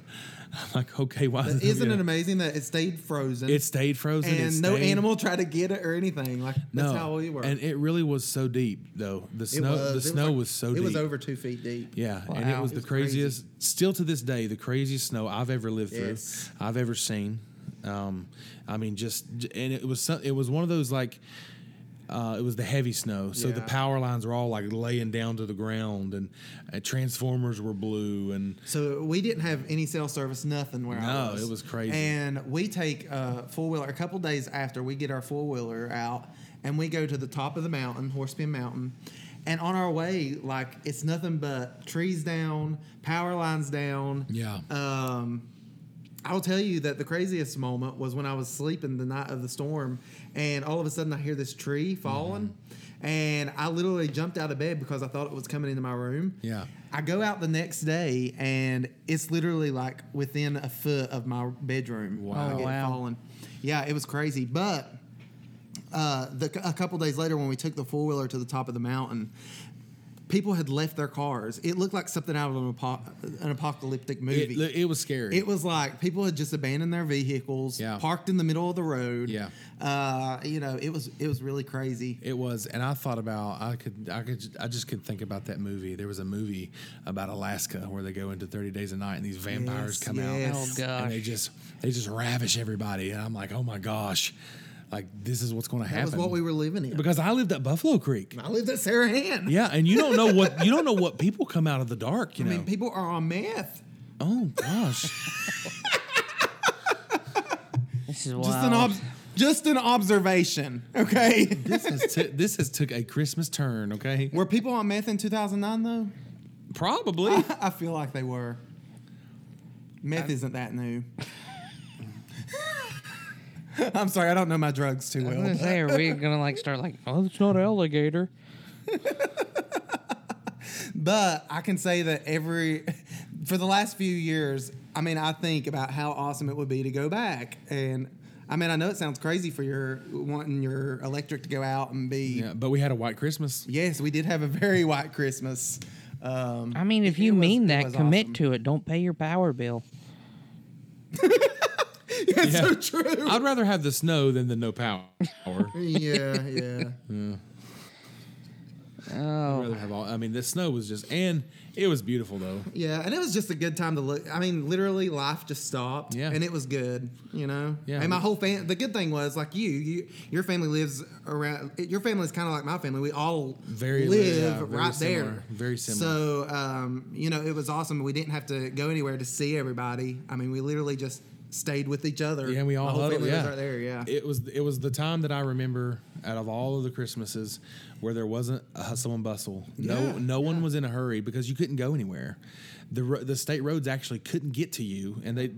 I'm like, okay, why? Is it, Isn't it amazing that it stayed frozen? It stayed frozen. it and no stayed- animal tried to get it or anything. Like that's how we were. and it really was so deep though. The It snow, was. the It snow like- was so deep. It deep. was over two feet deep. Yeah, and it Wow. was It the was crazy. craziest. Still to this day, the craziest snow I've ever lived through. I've ever seen. Um, I mean, just and it was it was one of those like. Uh, it was the heavy snow, so the power lines were all like laying down to the ground, and uh, transformers were blue, and So we didn't have any cell service, nothing where I was. No, was. it was crazy. And we take a four wheeler a couple days after we get our four wheeler out, and we go to the top of the mountain, Horsepin Mountain. And on our way, like it's nothing but trees down, power lines down. Yeah. Um, I'll tell you that the craziest moment was when I was sleeping the night of the storm, and all of a sudden I hear this tree falling, Mm-hmm. and I literally jumped out of bed because I thought it was coming into my room. Yeah. I go out the next day, and it's literally like within a foot of my bedroom. Wow. Oh, wow. falling. Yeah, it was crazy, but. Uh, the, a couple days later, when we took the four wheeler to the top of the mountain, people had left their cars. It looked like something out of an, apo- an apocalyptic movie. it, it was scary. It was like people had just abandoned their vehicles, Yeah. parked in the middle of the road. Yeah. uh, you know, it was it was really crazy. It was, and I thought about I could I could I just could think about that movie. There was a movie about Alaska where they go into Thirty Days a Night and these vampires Yes, come yes. out. Oh, gosh. And they just they just ravish everybody, and I'm like, oh my gosh, like this is what's going to happen. That happen. was what we were living in. because I lived at Buffalo Creek. I lived at Sarah Ann. Yeah, and you don't know what you don't know what (laughs) people come out of the dark. You I know. mean, people are on meth. oh gosh. (laughs) This is Just an wild. ob- just an observation. Okay. this has t- this has took a Christmas turn. Okay. were people on meth in 2009 though? Probably. (laughs) I feel like they were. Meth isn't that new. (laughs) I'm sorry, I don't know my drugs too I was well. gonna say, are we gonna like start like, oh, it's not alligator? (laughs) But I can say that every (laughs) for the last few years, I mean, I think about how awesome it would be to go back. And I mean, I know it sounds crazy for your wanting your electric to go out and be. yeah, but we had a white Christmas. Yes, we did have a very white Christmas. Um, I mean, if you was- mean that, commit awesome. to it. Don't pay your power bill. (laughs) it's Yeah. so true. I'd rather have the snow than the no power. yeah, (laughs) yeah. I'd Oh, rather have all. I mean, the snow was just, and it was beautiful though. Yeah, and it was just a good time to look. I mean, literally, life just stopped. Yeah. and it was good. You know. Yeah. And my whole fam. The good thing was, like you, you your family lives around. Your family is kind of like my family. We all Very live li- yeah, very right similar. there. Very similar. So, um, you know, it was awesome. We didn't have to go anywhere to see everybody. I mean, we literally just stayed with each other. Yeah, we all my whole huddled. family Yeah, was right there. Yeah. It was it was the time that I remember out of all of the Christmases where there wasn't a hustle and bustle. No, Yeah, no one was in a hurry because you couldn't go anywhere. The the state roads actually couldn't get to you, and they.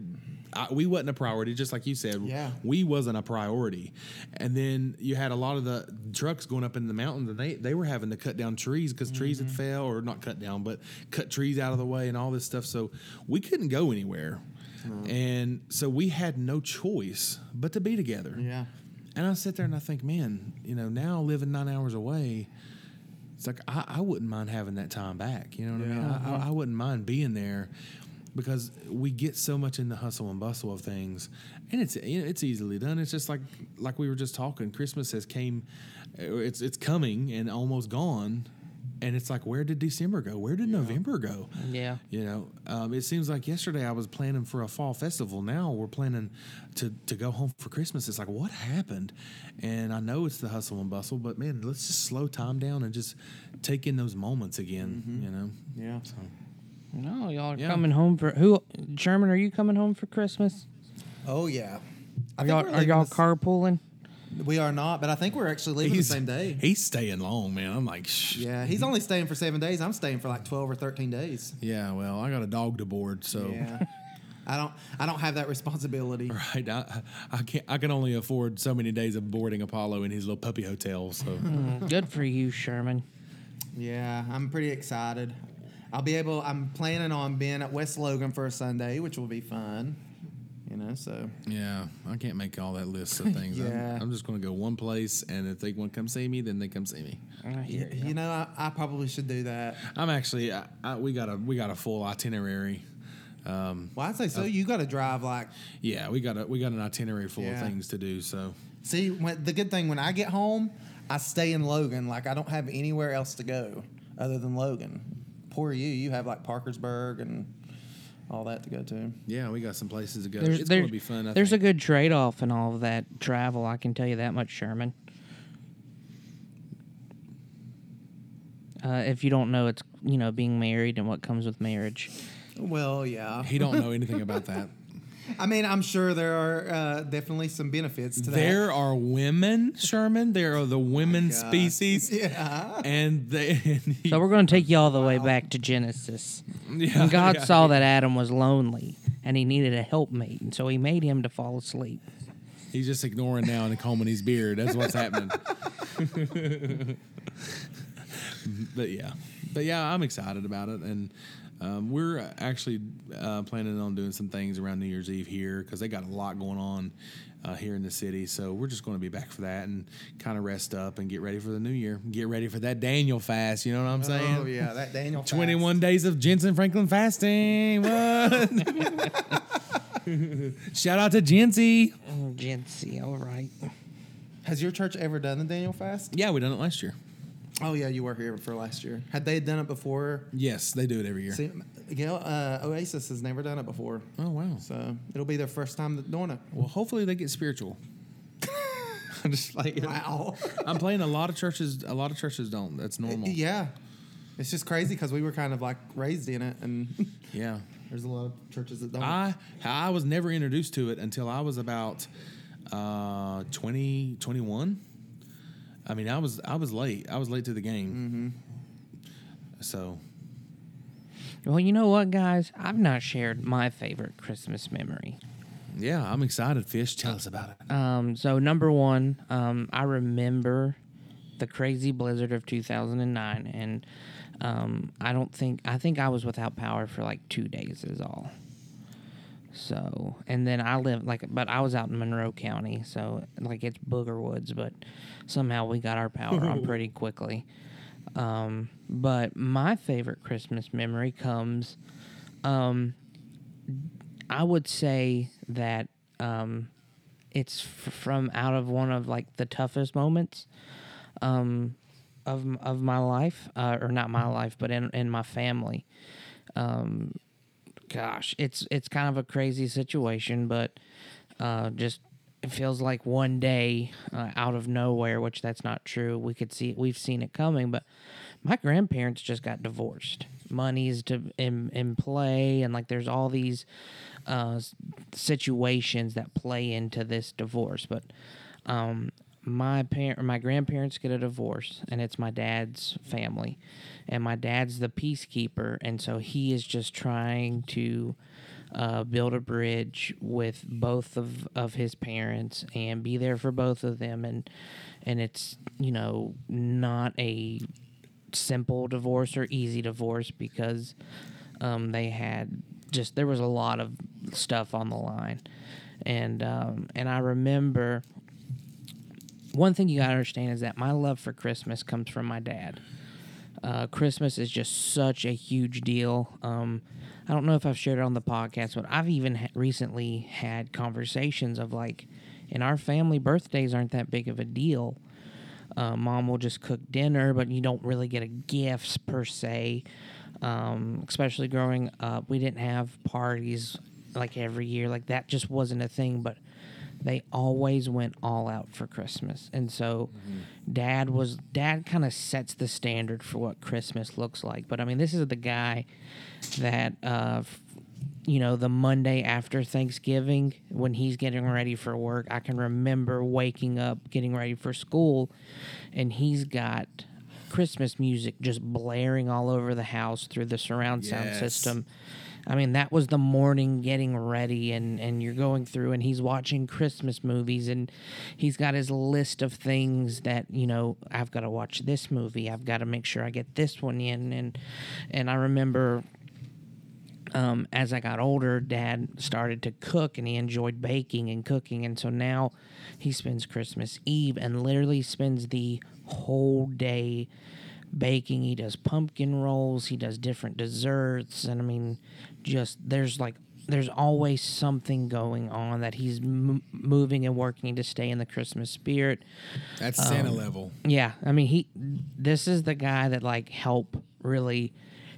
I, we wasn't a priority, just like you said. Yeah. we wasn't a priority, and then you had a lot of the trucks going up in the mountains, and they they were having to cut down trees because trees Mm-hmm. had fell, or not cut down, but cut trees out of the way and all this stuff. So we couldn't go anywhere, Mm-hmm. and so we had no choice but to be together. yeah. And I sit there and I think, man, you know, now living nine hours away, it's like I, I wouldn't mind having that time back. You know what I mean? Uh-huh. I, I, I wouldn't mind being there. because we get so much in the hustle and bustle of things, and it's you know, it's easily done. It's just like like we were just talking. Christmas has came, it's it's coming and almost gone, and it's like where did December go? Where did November go? Yeah. You know, um, it seems like yesterday I was planning for a fall festival. Now we're planning to, to go home for Christmas. It's like, what happened? And I know it's the hustle and bustle, but man, let's just slow time down and just take in those moments again, you know? Yeah. So, No, y'all are Yeah. coming home for who? Sherman, are you coming home for Christmas? Oh yeah. I Are y'all, we're y'all the carpooling? We are not, but I think we're actually leaving the same day. He's staying long, man. I'm like, Shh. Yeah, he's only staying for seven days. I'm staying for like twelve or thirteen days. Yeah, well, I got a dog to board, so. Yeah. I don't. I don't have that responsibility. (laughs) Right, I, I can't. I can only afford so many days of boarding Apollo in his little puppy hotel. So (laughs) hmm, Good for you, Sherman. Yeah, I'm pretty excited. I'll be able. I'm planning on being at West Logan for a Sunday, which will be fun. You know, so Yeah, I can't make all that list of things. (laughs) Yeah. I'm, I'm just going to go one place, and if they want to come see me, then they come see me. I hear you, know, I, I probably should do that. I'm actually, I, I, we got a we got a full itinerary. Um, well, I'd say so. You got to drive like. Yeah, we got a we got an itinerary full of things to do. So See, when, the good thing when I get home, I stay in Logan. Like I don't have anywhere else to go other than Logan. Poor you. You have like Parkersburg and all that to go to. yeah, we got some places to go. There's, it's there- going to be fun. I there's think. a good trade off in all of that travel. I can tell you that much, Sherman. Uh, if you don't know, it's you know being married and what comes with marriage. Well, yeah. he don't know (laughs) anything about that. I mean, I'm sure there are uh, definitely some benefits to that. There are women, Sherman. There are the women God. species, (laughs) Yeah. and they. (laughs) So we're going to take you all the way back to Genesis. yeah, And God yeah. saw that Adam was lonely and he needed a helpmate, and so he made him to fall asleep. He's just ignoring now and combing his beard. That's what's happening. (laughs) but yeah, but yeah, I'm excited about it, and um, we're actually uh, planning on doing some things around New Year's Eve here because they got a lot going on uh, here in the city. So we're just going to be back for that and kind of rest up and get ready for the new year. Get ready for that Daniel fast. You know what I'm saying? Oh yeah, that Daniel. fast. 21 days of Jentezen Franklin fasting. What? (laughs) Shout out to Jency. Oh, Jency, all right. Has your church ever done the Daniel fast? Yeah, we done it last year. Oh yeah, you were here for last year. Had they done it before? Yes, they do it every year. See, Gail, uh, Oasis has never done it before, Oh wow. so it'll be their first time doing it. Well, hopefully they get spiritual. (laughs) I'm just like Wow. I'm playing a lot of churches. A lot of churches don't. That's normal. yeah, it's just crazy because we were kind of like raised in it, and (laughs) Yeah. there's a lot of churches that don't. I I was never introduced to it until I was about uh 20, 21. I mean, I was I was late. I was late to the game. Mm-hmm. So Well, you know what, guys? I've not shared my favorite Christmas memory. yeah, I'm excited. Fish, tell us about it. Um, so number one, um, I remember the crazy blizzard of 2009, and um, I don't think I think I was without power for like two days is all. So and then I live like, but I was out in Monroe County, so like it's Booger Woods, but somehow we got our power on (laughs) pretty quickly. Um, but my favorite Christmas memory comes, um, I would say that um, it's f- from out of one of like the toughest moments um, of of my life, uh, or not my life, but in in my family. Um, gosh, it's it's kind of a crazy situation, but uh, just it feels like one day uh, out of nowhere, which that's not true. We could see we've seen it coming, but my grandparents just got divorced. Money's to in in play, and like there's all these uh, situations that play into this divorce. But um, my parent, my grandparents get a divorce, and it's my dad's family, and my dad's the peacekeeper, and so he is just trying to uh, build a bridge with both of, of his parents and be there for both of them, and and it's you know not a simple divorce or easy divorce because um, they had just there was a lot of stuff on the line, and um, and I remember one thing you gotta understand is that my love for Christmas comes from my dad. Uh, Christmas is just such a huge deal. Um, I don't know if I've shared it on the podcast, but I've even ha- recently had conversations of like, in our family, birthdays aren't that big of a deal. Uh, mom will just cook dinner, but you don't really get a gifts per se. Um, especially growing up, we didn't have parties like every year. Like that just wasn't a thing. But they always went all out for Christmas, and so Dad was Dad kind of sets the standard for what Christmas looks like. But I mean, this is the guy that uh, f- you know, the Monday after Thanksgiving when he's getting ready for work, I can remember waking up, getting ready for school, and he's got Christmas music just blaring all over the house through the surround sound system. I mean, that was the morning getting ready, and, and you're going through, and he's watching Christmas movies, and he's got his list of things that you know I've got to watch this movie, I've got to make sure I get this one in, and and I remember um, as I got older, Dad started to cook and he enjoyed baking and cooking. And so now he spends Christmas Eve and literally spends the whole day baking. He does pumpkin rolls, he does different desserts. And I mean, just there's like, there's always something going on that he's m- moving and working to stay in the Christmas spirit. That's Santa um, level. Yeah, I mean he this is the guy that like helped really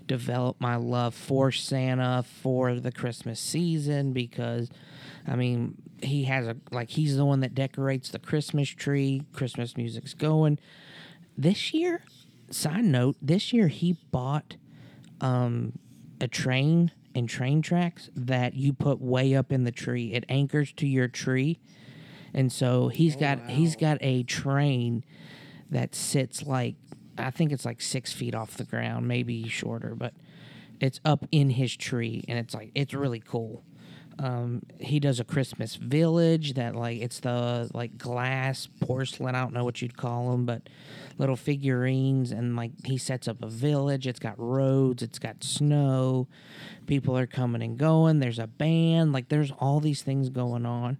develop my love for Santa for the Christmas season because I mean he has a like he's the one that decorates the Christmas tree, Christmas music's going. This year, side note, this year he bought um a train and train tracks that you put way up in the tree. It anchors to your tree. And so he's got he's got a train that sits like I think it's like six feet off the ground, maybe shorter, but it's up in his tree, and it's like it's really cool. Um, he does a Christmas village that like it's the like glass porcelain. I don't know what you'd call them, but little figurines, and like he sets up a village. It's got roads, it's got snow. People are coming and going. There's a band. Like there's all these things going on,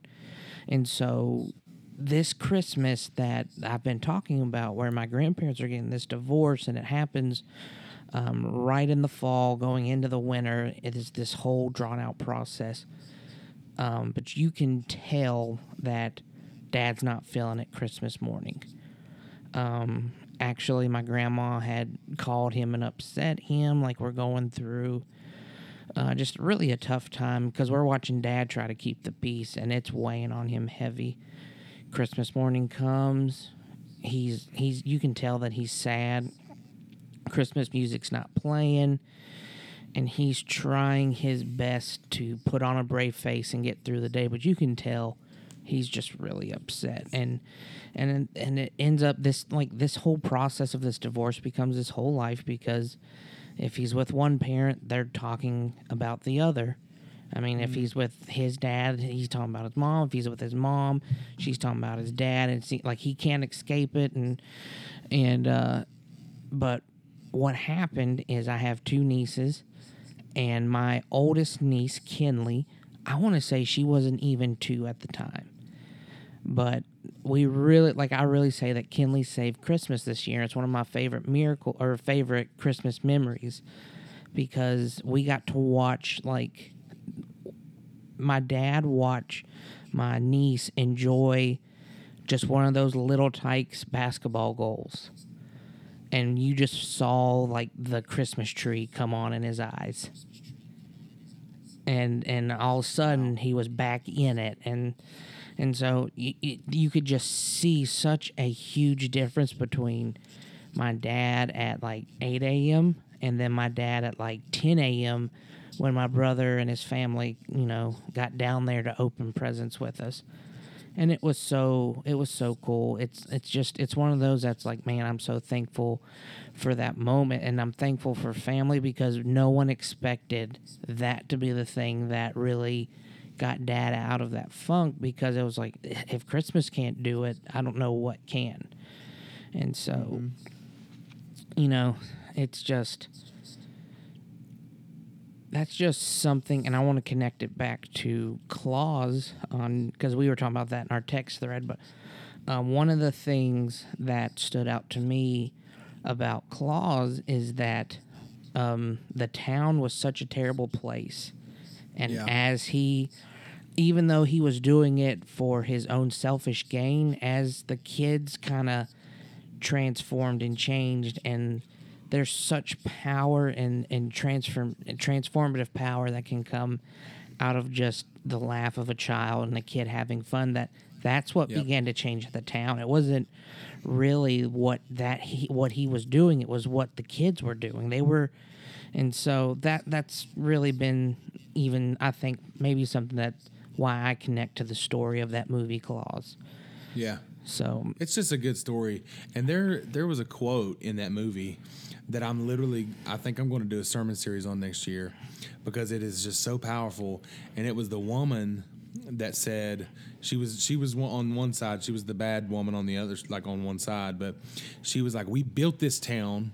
and so this Christmas that I've been talking about, where my grandparents are getting this divorce, and it happens um, right in the fall, going into the winter. It is this whole drawn out process. Um, but you can tell that dad's not feeling it Christmas morning. Um, actually, my grandma had called him and upset him, like we're going through uh, just really a tough time because we're watching dad try to keep the peace, and it's weighing on him heavy. Christmas morning comes, he's he's you can tell that he's sad. Christmas music's not playing, and he's trying his best to put on a brave face and get through the day, but you can tell he's just really upset. And and and it ends up this like this whole process of this divorce becomes his whole life because if he's with one parent they're talking about the other. I mean if he's with his dad he's talking about his mom. If he's with his mom she's talking about his dad and it's like he can't escape it and and uh but what happened is i have two nieces and my oldest niece kinley i want to say she wasn't even two at the time. But we really like i really say that kinley saved christmas this year. It's one of my favorite miracle or favorite christmas memories because we got to watch like my dad watch my niece enjoy just one of those little tykes basketball goals and you just saw like the christmas tree come on in his eyes. And and all of a sudden he was back in it. And and so you, you could just see such a huge difference between my dad at like 8 a.m and then my dad at like 10 a.m when my brother and his family you know got down there to open presents with us and it was so it was so cool. It's it's just it's one of those that's like man i'm so thankful for that moment. And i'm thankful for family because no one expected that to be the thing that really got dad out of that funk because it was like if christmas can't do it i don't know what can. And so mm-hmm. you know it's just that's just something, and I want to connect it back to Klaus on because we were talking about that in our text thread. But um, one of the things that stood out to me about Klaus is that um, the town was such a terrible place, and Yeah. as he, even though he was doing it for his own selfish gain, as the kids kind of transformed and changed and there's such power and and transform transformative power that can come out of just the laugh of a child and a kid having fun that that's what Yep. began to change the town it wasn't really what that he what he was doing it was what the kids were doing they were and so that that's really been even i think maybe something that why i connect to the story of that movie Klaus Yeah. so It's just a good story. And there there was a quote in that movie that I'm literally I think I'm going to do a sermon series on next year because it is just so powerful. And it was the woman that said she was she was on one side she was the bad woman on the other like on one side but she was like we built this town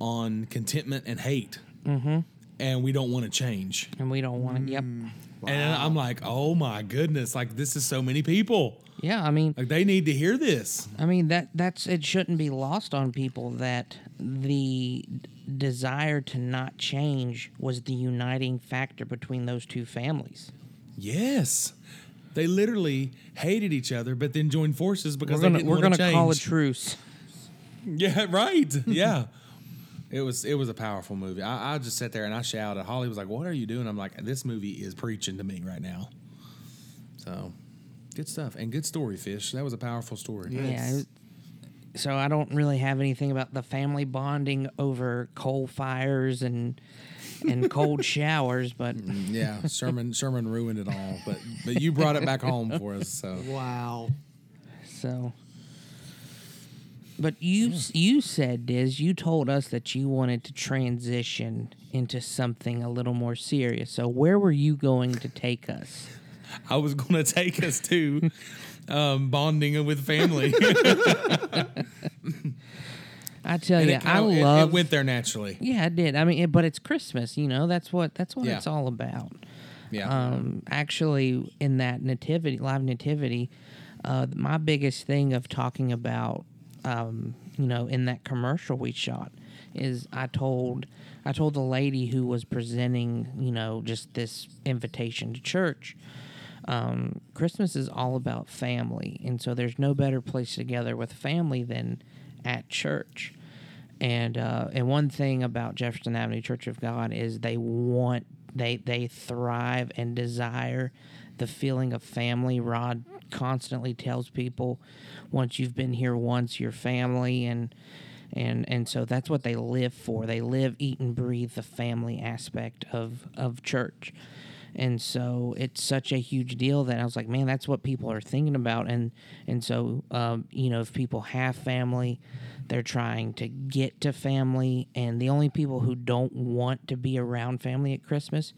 on contentment and hate. Mm-hmm. and we don't want to change. And we don't want to yep and I'm like oh my goodness like this is so many people yeah i mean like they need to hear this I mean that that's it shouldn't be lost on people that the desire to not change was the uniting factor between those two families. Yes. They literally hated each other, but then joined forces because We're gonna we're gonna to call a truce. (laughs) Yeah, right. yeah. It was it was a powerful movie. I, I just sat there and I shouted. Holly was like, "What are you doing?" I'm like, "This movie is preaching to me right now." So, good stuff and good story, Fish. That was a powerful story. Yeah. Yeah. It- So I don't really have anything about the family bonding over coal fires and and cold (laughs) showers, but mm, Yeah, Sherman Sherman ruined it all, but but you brought it back home for us. So Wow. So, but you you said Diz, you told us that you wanted to transition into something a little more serious. So where were you going to take us? I was going (laughs) to take us to um, bonding with family. (laughs) I tell And you, I kinda- it- love. It, went there naturally. yeah, I did. I mean, it, but it's Christmas. You know, that's what that's what Yeah. it's all about. Yeah. um, actually in that nativity live nativity uh, my biggest thing of talking about um, you know in that commercial we shot is i told i told the lady who was presenting you know just this invitation to church um, christmas is all about family and so there's no better place together with family than at church and uh, and one thing about Jefferson Avenue Church of God is they want they they thrive and desire the feeling of family. Rod constantly tells people, once you've been here once, you're family, and and and so that's what they live for. They live, eat, and breathe the family aspect of of church. And so it's such a huge deal that I was like, man, that's what people are thinking about. And and so um, you know, if people have family, they're trying to get to family, and the only people who don't want to be around family at Christmas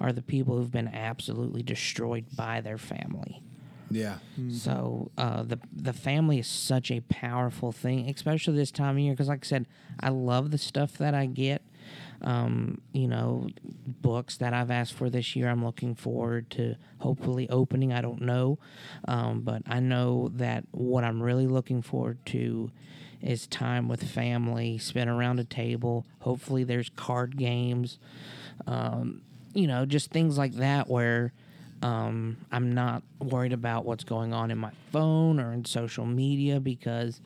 are the people who've been absolutely destroyed by their family. yeah. So uh, the the family is such a powerful thing, especially this time of year. Because, like I said, I love the stuff that I get. Um, you know, books that I've asked for this year. I'm looking forward to hopefully opening. I don't know, um, but I know that what I'm really looking forward to is time with family, spent around a table. Hopefully, there's card games. Um, you know, just things like that where um, I'm not worried about what's going on in my phone or in social media because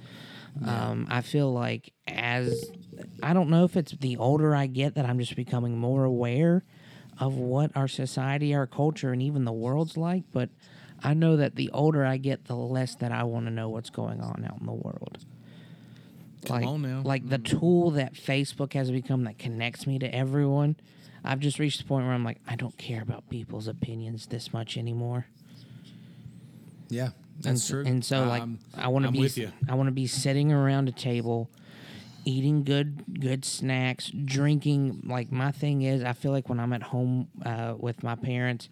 um, I feel like as I don't know if it's the older I get that I'm just becoming more aware of what our society, our culture, and even the world's like. But I know that the older I get, the less that I want to know what's going on out in the world. Come like, on now. like the tool that Facebook has become that connects me to everyone. I've just reached the point where I'm like, I don't care about people's opinions this much anymore. Yeah. and, That's s- true. And so, like, Um, I want to be, with you. I want to be sitting around a table, eating good, good snacks, drinking. Like my thing is, I feel like when I'm at home uh, with my parents,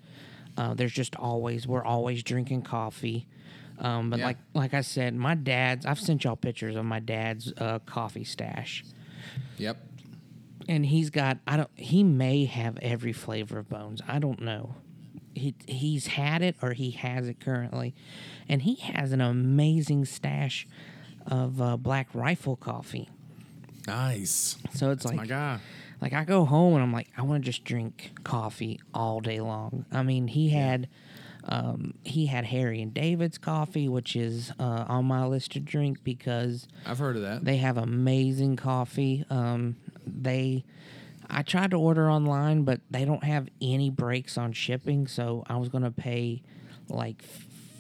uh, there's just always we're always drinking coffee. Um, but Yeah. like like I said, my dad's. I've sent y'all pictures of my dad's uh, coffee stash Yep. and he's got I don't he may have every flavor of bones. I don't know. He he's had it or he has it currently. And he has an amazing stash of uh, black rifle coffee. Nice. So it's That's like my guy. like I go home and I'm like, I want to just drink coffee all day long. I mean, he had um, he had Harry and David's coffee, which is uh, on my list to drink because I've heard of that. they have amazing coffee. Um, they I tried to order online, but they don't have any breaks on shipping, so I was gonna pay like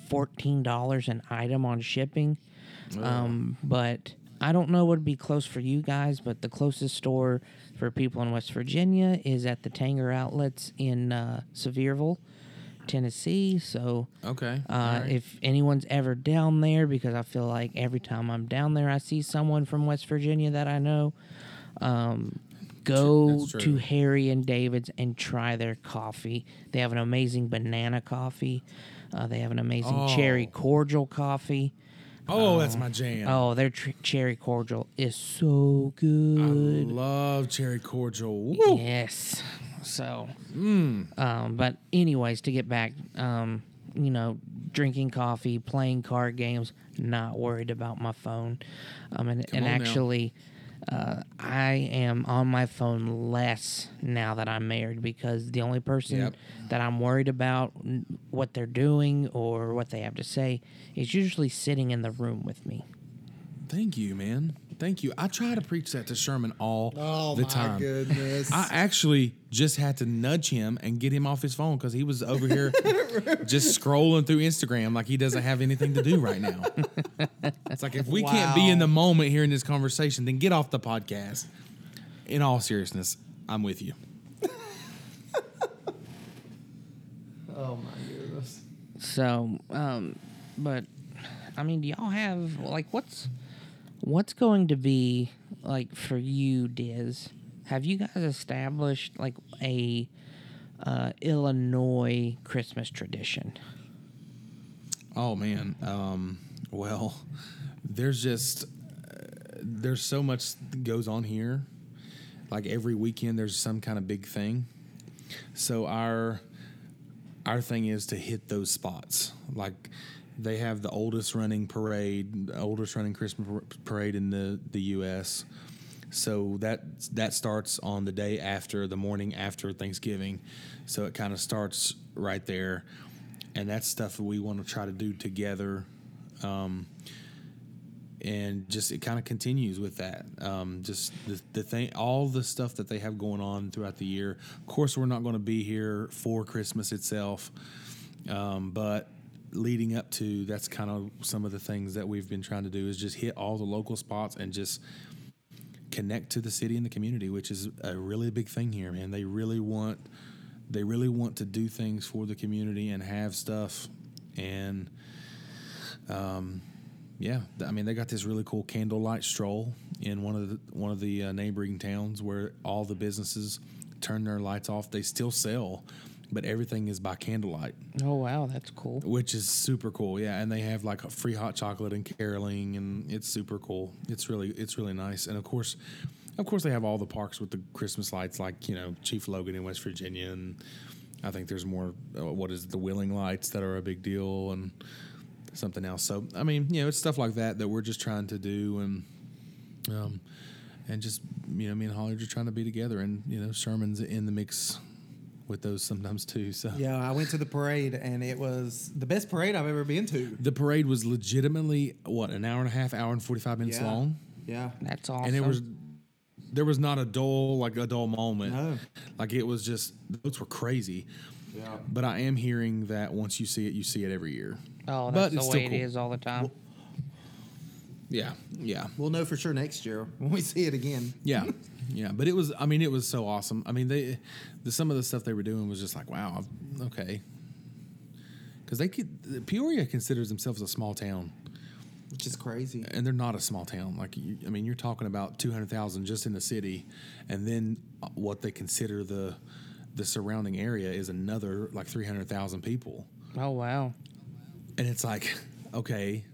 fourteen dollars an item on shipping. Um, but I don't know what would be close for you guys, but the closest store for people in West Virginia is at the Tanger Outlets in uh, Sevierville, Tennessee. So okay. uh, right. if anyone's ever down there, because I feel like every time I'm down there, I see someone from West Virginia that I know. Um, go to. Harry and David's and try their coffee. They have an amazing banana coffee. Uh, they have an amazing cherry Oh. cordial coffee. Oh, that's my jam. Oh, their tr- cherry cordial is so good. I love cherry cordial. Woo. Yes. So, Mm. um, but anyways, to get back, um, you know, drinking coffee, playing card games, not worried about my phone. Um, and, and on now. Uh, I am on my phone less now that I'm married because the only person Yep. that I'm worried about what they're doing or what they have to say is usually sitting in the room with me. Thank you, man. Thank you. I try to preach that to Sherman all Oh the time. Oh my goodness. I actually just had to nudge him and get him off his phone because he was over here (laughs) just scrolling through Instagram like he doesn't have anything to do right now. (laughs) It's like if we can't be in the moment here in this conversation, then get off the podcast. In all seriousness, I'm with you. (laughs) oh my goodness. So, um, but I mean, do y'all have like what's what's going to be like for you, Diz? Have you guys established like a uh, Illinois Christmas tradition? Oh man. Um, well, there's just uh, there's so much goes on here. Like every weekend, there's some kind of big thing. So our our thing is to hit those spots. Like they have the oldest running parade, oldest running Christmas parade in the the U.S. So that that starts on the day after the morning after Thanksgiving. So it kind of starts right there, and that's stuff that we want to try to do together. Um, and just it kind of continues with that. Um, just the, the thing, all the stuff that they have going on throughout the year. Of course, we're not going to be here for Christmas itself, um, but leading up to that's kind of some of the things that we've been trying to do is just hit all the local spots and just connect to the city and the community, which is a really big thing here, man. They really want they really want to do things for the community and have stuff and um, yeah, I mean they got this really cool candlelight stroll in one of the one of the uh, neighboring towns where all the businesses turn their lights off. They still sell, but everything is by candlelight, Oh wow, that's cool. which is super cool. Yeah, and they have like a free hot chocolate and caroling, and it's super cool. It's really it's really nice, and of course. Of course, they have all the parks with the Christmas lights, like you know Chief Logan in West Virginia, and I think there's more. Uh, what is it, the Wheeling lights that are a big deal, and something else. So I mean, you know, it's stuff like that that we're just trying to do, and um, and just you know, me and Holly are just trying to be together, and you know, Sherman's in the mix with those sometimes too. So Yeah, I went to the parade and it was the best parade I've ever been to. the parade was legitimately what an hour and a half, hour and forty five minutes Yeah. long, Yeah. That's awesome. and it was. There was not a dull like a dull moment. No. Like it was just those were crazy. Yeah. But I am hearing that once you see it, you see it every year. oh, but that's it's the still way it cool. is all the time. Yeah, yeah. We'll know for sure next year when we see it again. Yeah, (laughs) yeah, but it was. I mean, it was so awesome. I mean, they, the some of the stuff they were doing was just like, wow, okay. Because they could, Peoria considers themselves a small town, Which is crazy. and they're not a small town. Like, you, I mean, you're talking about two hundred thousand just in the city, and then uh, what they consider the, the surrounding area is another like three hundred thousand people, oh wow. and it's like, okay,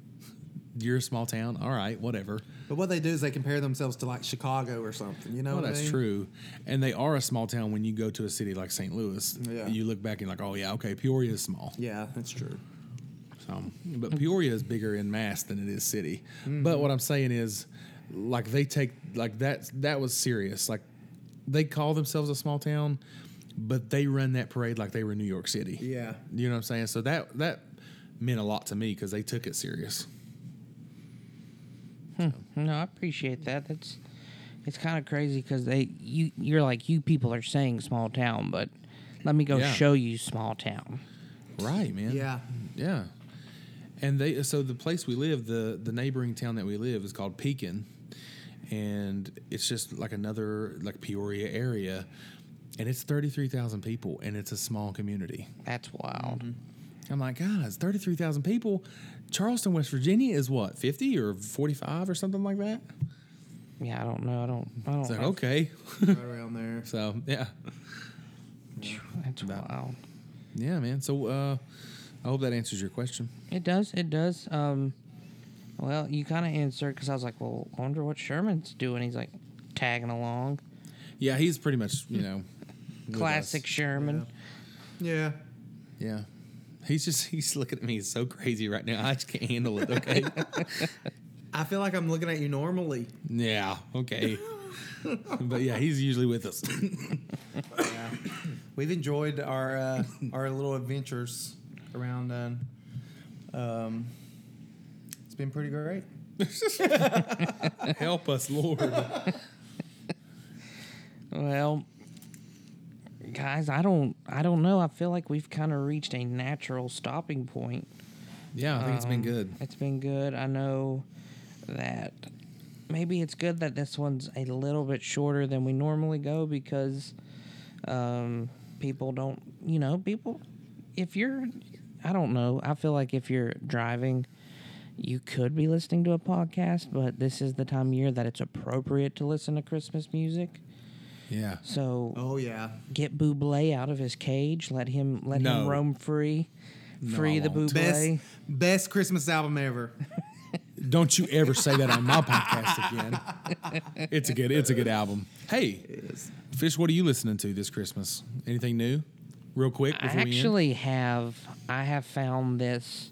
you're a small town, all right, whatever. But what they do is they compare themselves to like Chicago or something. You know Well, what I that's mean? true. And they are a small town when you go to a city like St. Louis. Yeah. You look back and you're like, oh, yeah, okay, Peoria is small. Yeah, that's true. So, but Peoria is bigger in mass than it is city. Mm-hmm. But what I'm saying is, like they take like that that was serious. Like they call themselves a small town, but they run that parade like they were in New York City. Yeah. You know what I'm saying? So that that meant a lot to me because they took it serious. Hmm. No, I appreciate that. That's it's kind of crazy because they you you're like you people are saying small town, but let me go Yeah. show you small town. Right, man. Yeah. Yeah. And they so the place we live, the the neighboring town that we live is called Pekin, and it's just like another like Peoria area, and it's thirty three thousand people, and it's a small community. That's wild. Mm-hmm. I'm like, guys, thirty three thousand people. Charleston, West Virginia, is what fifty or forty five or something like that. Yeah, I don't know. I don't. I don't. It's like have- okay, right around there. (laughs) so yeah, That's wild. yeah, man. So uh, I hope that answers your question. It does. It does. Um, well, you kind of answered because I was like, well, I wonder what Sherman's doing. He's like tagging along. Yeah, he's pretty much you know (laughs) Classic us. Sherman. Yeah. Yeah. He's just (laughs) he's looking at me so crazy right now. I just can't handle it. Okay. (laughs) I feel like I'm looking at you normally. yeah. Okay. but yeah, he's usually with us. Yeah. (coughs) We've enjoyed our uh, our little adventures around. Uh, um, it's been pretty great. (laughs) Help us, Lord. Well, guys, I don't. I don't know. I feel like we've kind of reached a natural stopping point. Yeah, I think it's been Um, good. It's been good. I know that maybe it's good that this one's a little bit shorter than we normally go because um, people don't, you know, people, if you're, I don't know, I feel like if you're driving, you could be listening to a podcast, but this is the time of year that it's appropriate to listen to Christmas music. Yeah. So Oh yeah. get Bublé out of his cage. Let him let him roam free. No, Free the won't. Bublé. Best best Christmas album ever. (laughs) Don't you ever say that on my podcast again. It's a good it's a good album. Hey, Fish, what are you listening to this Christmas? Anything new? Real quick I before we end? actually have I have found this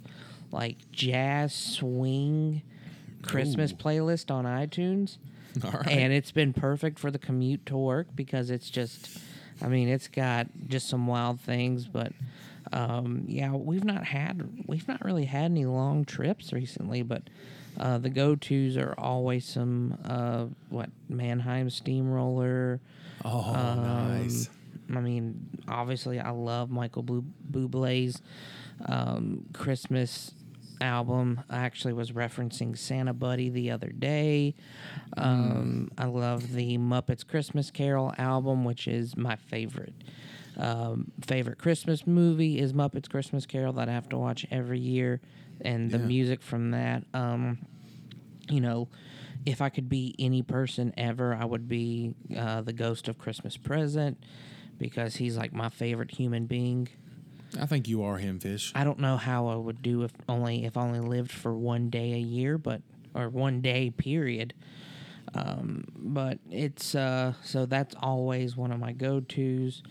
like jazz swing Christmas Ooh. playlist on iTunes. (laughs) All right. And it's been perfect for the commute to work because it's just I mean, it's got just some wild things, but um, yeah, we've not had we've not really had any long trips recently, but uh, the go tos are always some uh, what Mannheim Steamroller. oh, Um, nice. I mean, obviously, I love Michael Blu- Bublé's um, Christmas album. I actually was referencing Santa Buddy the other day. Um, I love the Muppets Christmas Carol album, which is my favorite. Um, favorite Christmas movie is Muppets Christmas Carol that I have to watch every year, and the Yeah. music from that. Um, you know, if I could be any person ever, I would be uh, the ghost of Christmas Present because he's like my favorite human being. I think you are him, Fish. I don't know how I would do if only if I only lived for one day a year, but or one day period. Um, but it's uh, so that's always one of my go tos.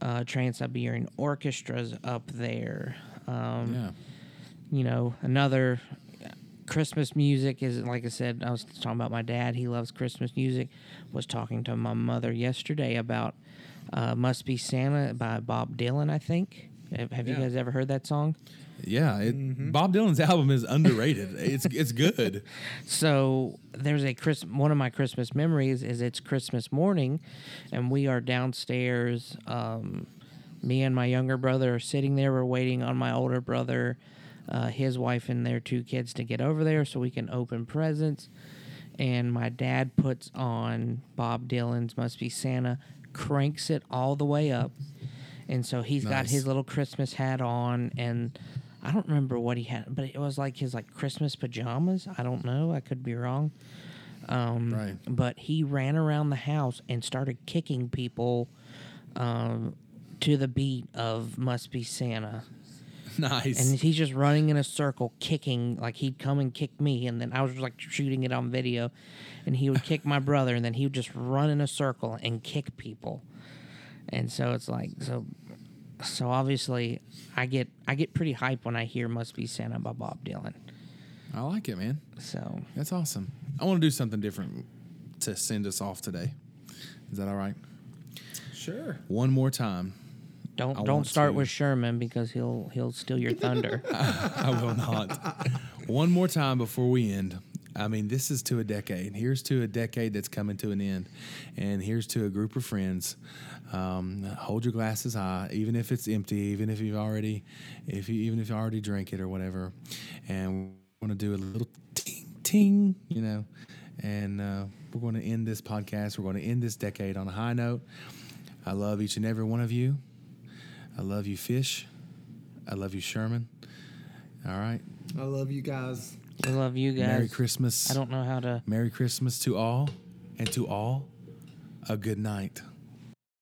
Uh, Trans Siberian Orchestra's up there. Um, yeah. you know, another Christmas music is like I said. I was talking about my dad. He loves Christmas music. Was talking to my mother yesterday about uh, "Must Be Santa" by Bob Dylan. I think. Have, have you Yeah. guys ever heard that song? Yeah, it, Bob Dylan's album is underrated. it's it's good. (laughs) So there's a Chris. One of my Christmas memories is it's Christmas morning, and we are downstairs. Um, me and my younger brother are sitting there. We're waiting on my older brother, uh, his wife, and their two kids to get over there so we can open presents. And my dad puts on Bob Dylan's "Must Be Santa," cranks it all the way up, and so he's got his little Christmas hat on and. I don't remember what he had, but it was like his like Christmas pajamas. I don't know. I could be wrong. Um, Right. But he ran around the house and started kicking people um, to the beat of "Must Be Santa," (laughs) Nice. and he's just running in a circle, kicking. Like he'd come and kick me, and then I was like shooting it on video, and he would kick my brother, and then he would just run in a circle and kick people. And so it's like so. So obviously, I get I get pretty hype when I hear "Must Be Santa" by Bob Dylan. I like it, man. So That's awesome. I want to do something different to send us off today. Is that all right? Sure. One more time. Don't I don't start to- with Sherman because he'll he'll steal your thunder. (laughs) I will not. One more time before we end. I mean, this is to a decade. Here's to a decade that's coming to an end, and here's to a group of friends. Um, hold your glasses high, even if it's empty, even if you've already, if you even if you already drank it or whatever. And we're going to do a little ting ting, you know, and uh, we're going to end this podcast. We're going to end this decade on a high note. I love each and every one of you. I love you, Fish. I love you, Sherman. All right. I love you guys. I love you guys. Merry Christmas. I don't know how to. Merry Christmas to all, and to all, a good night.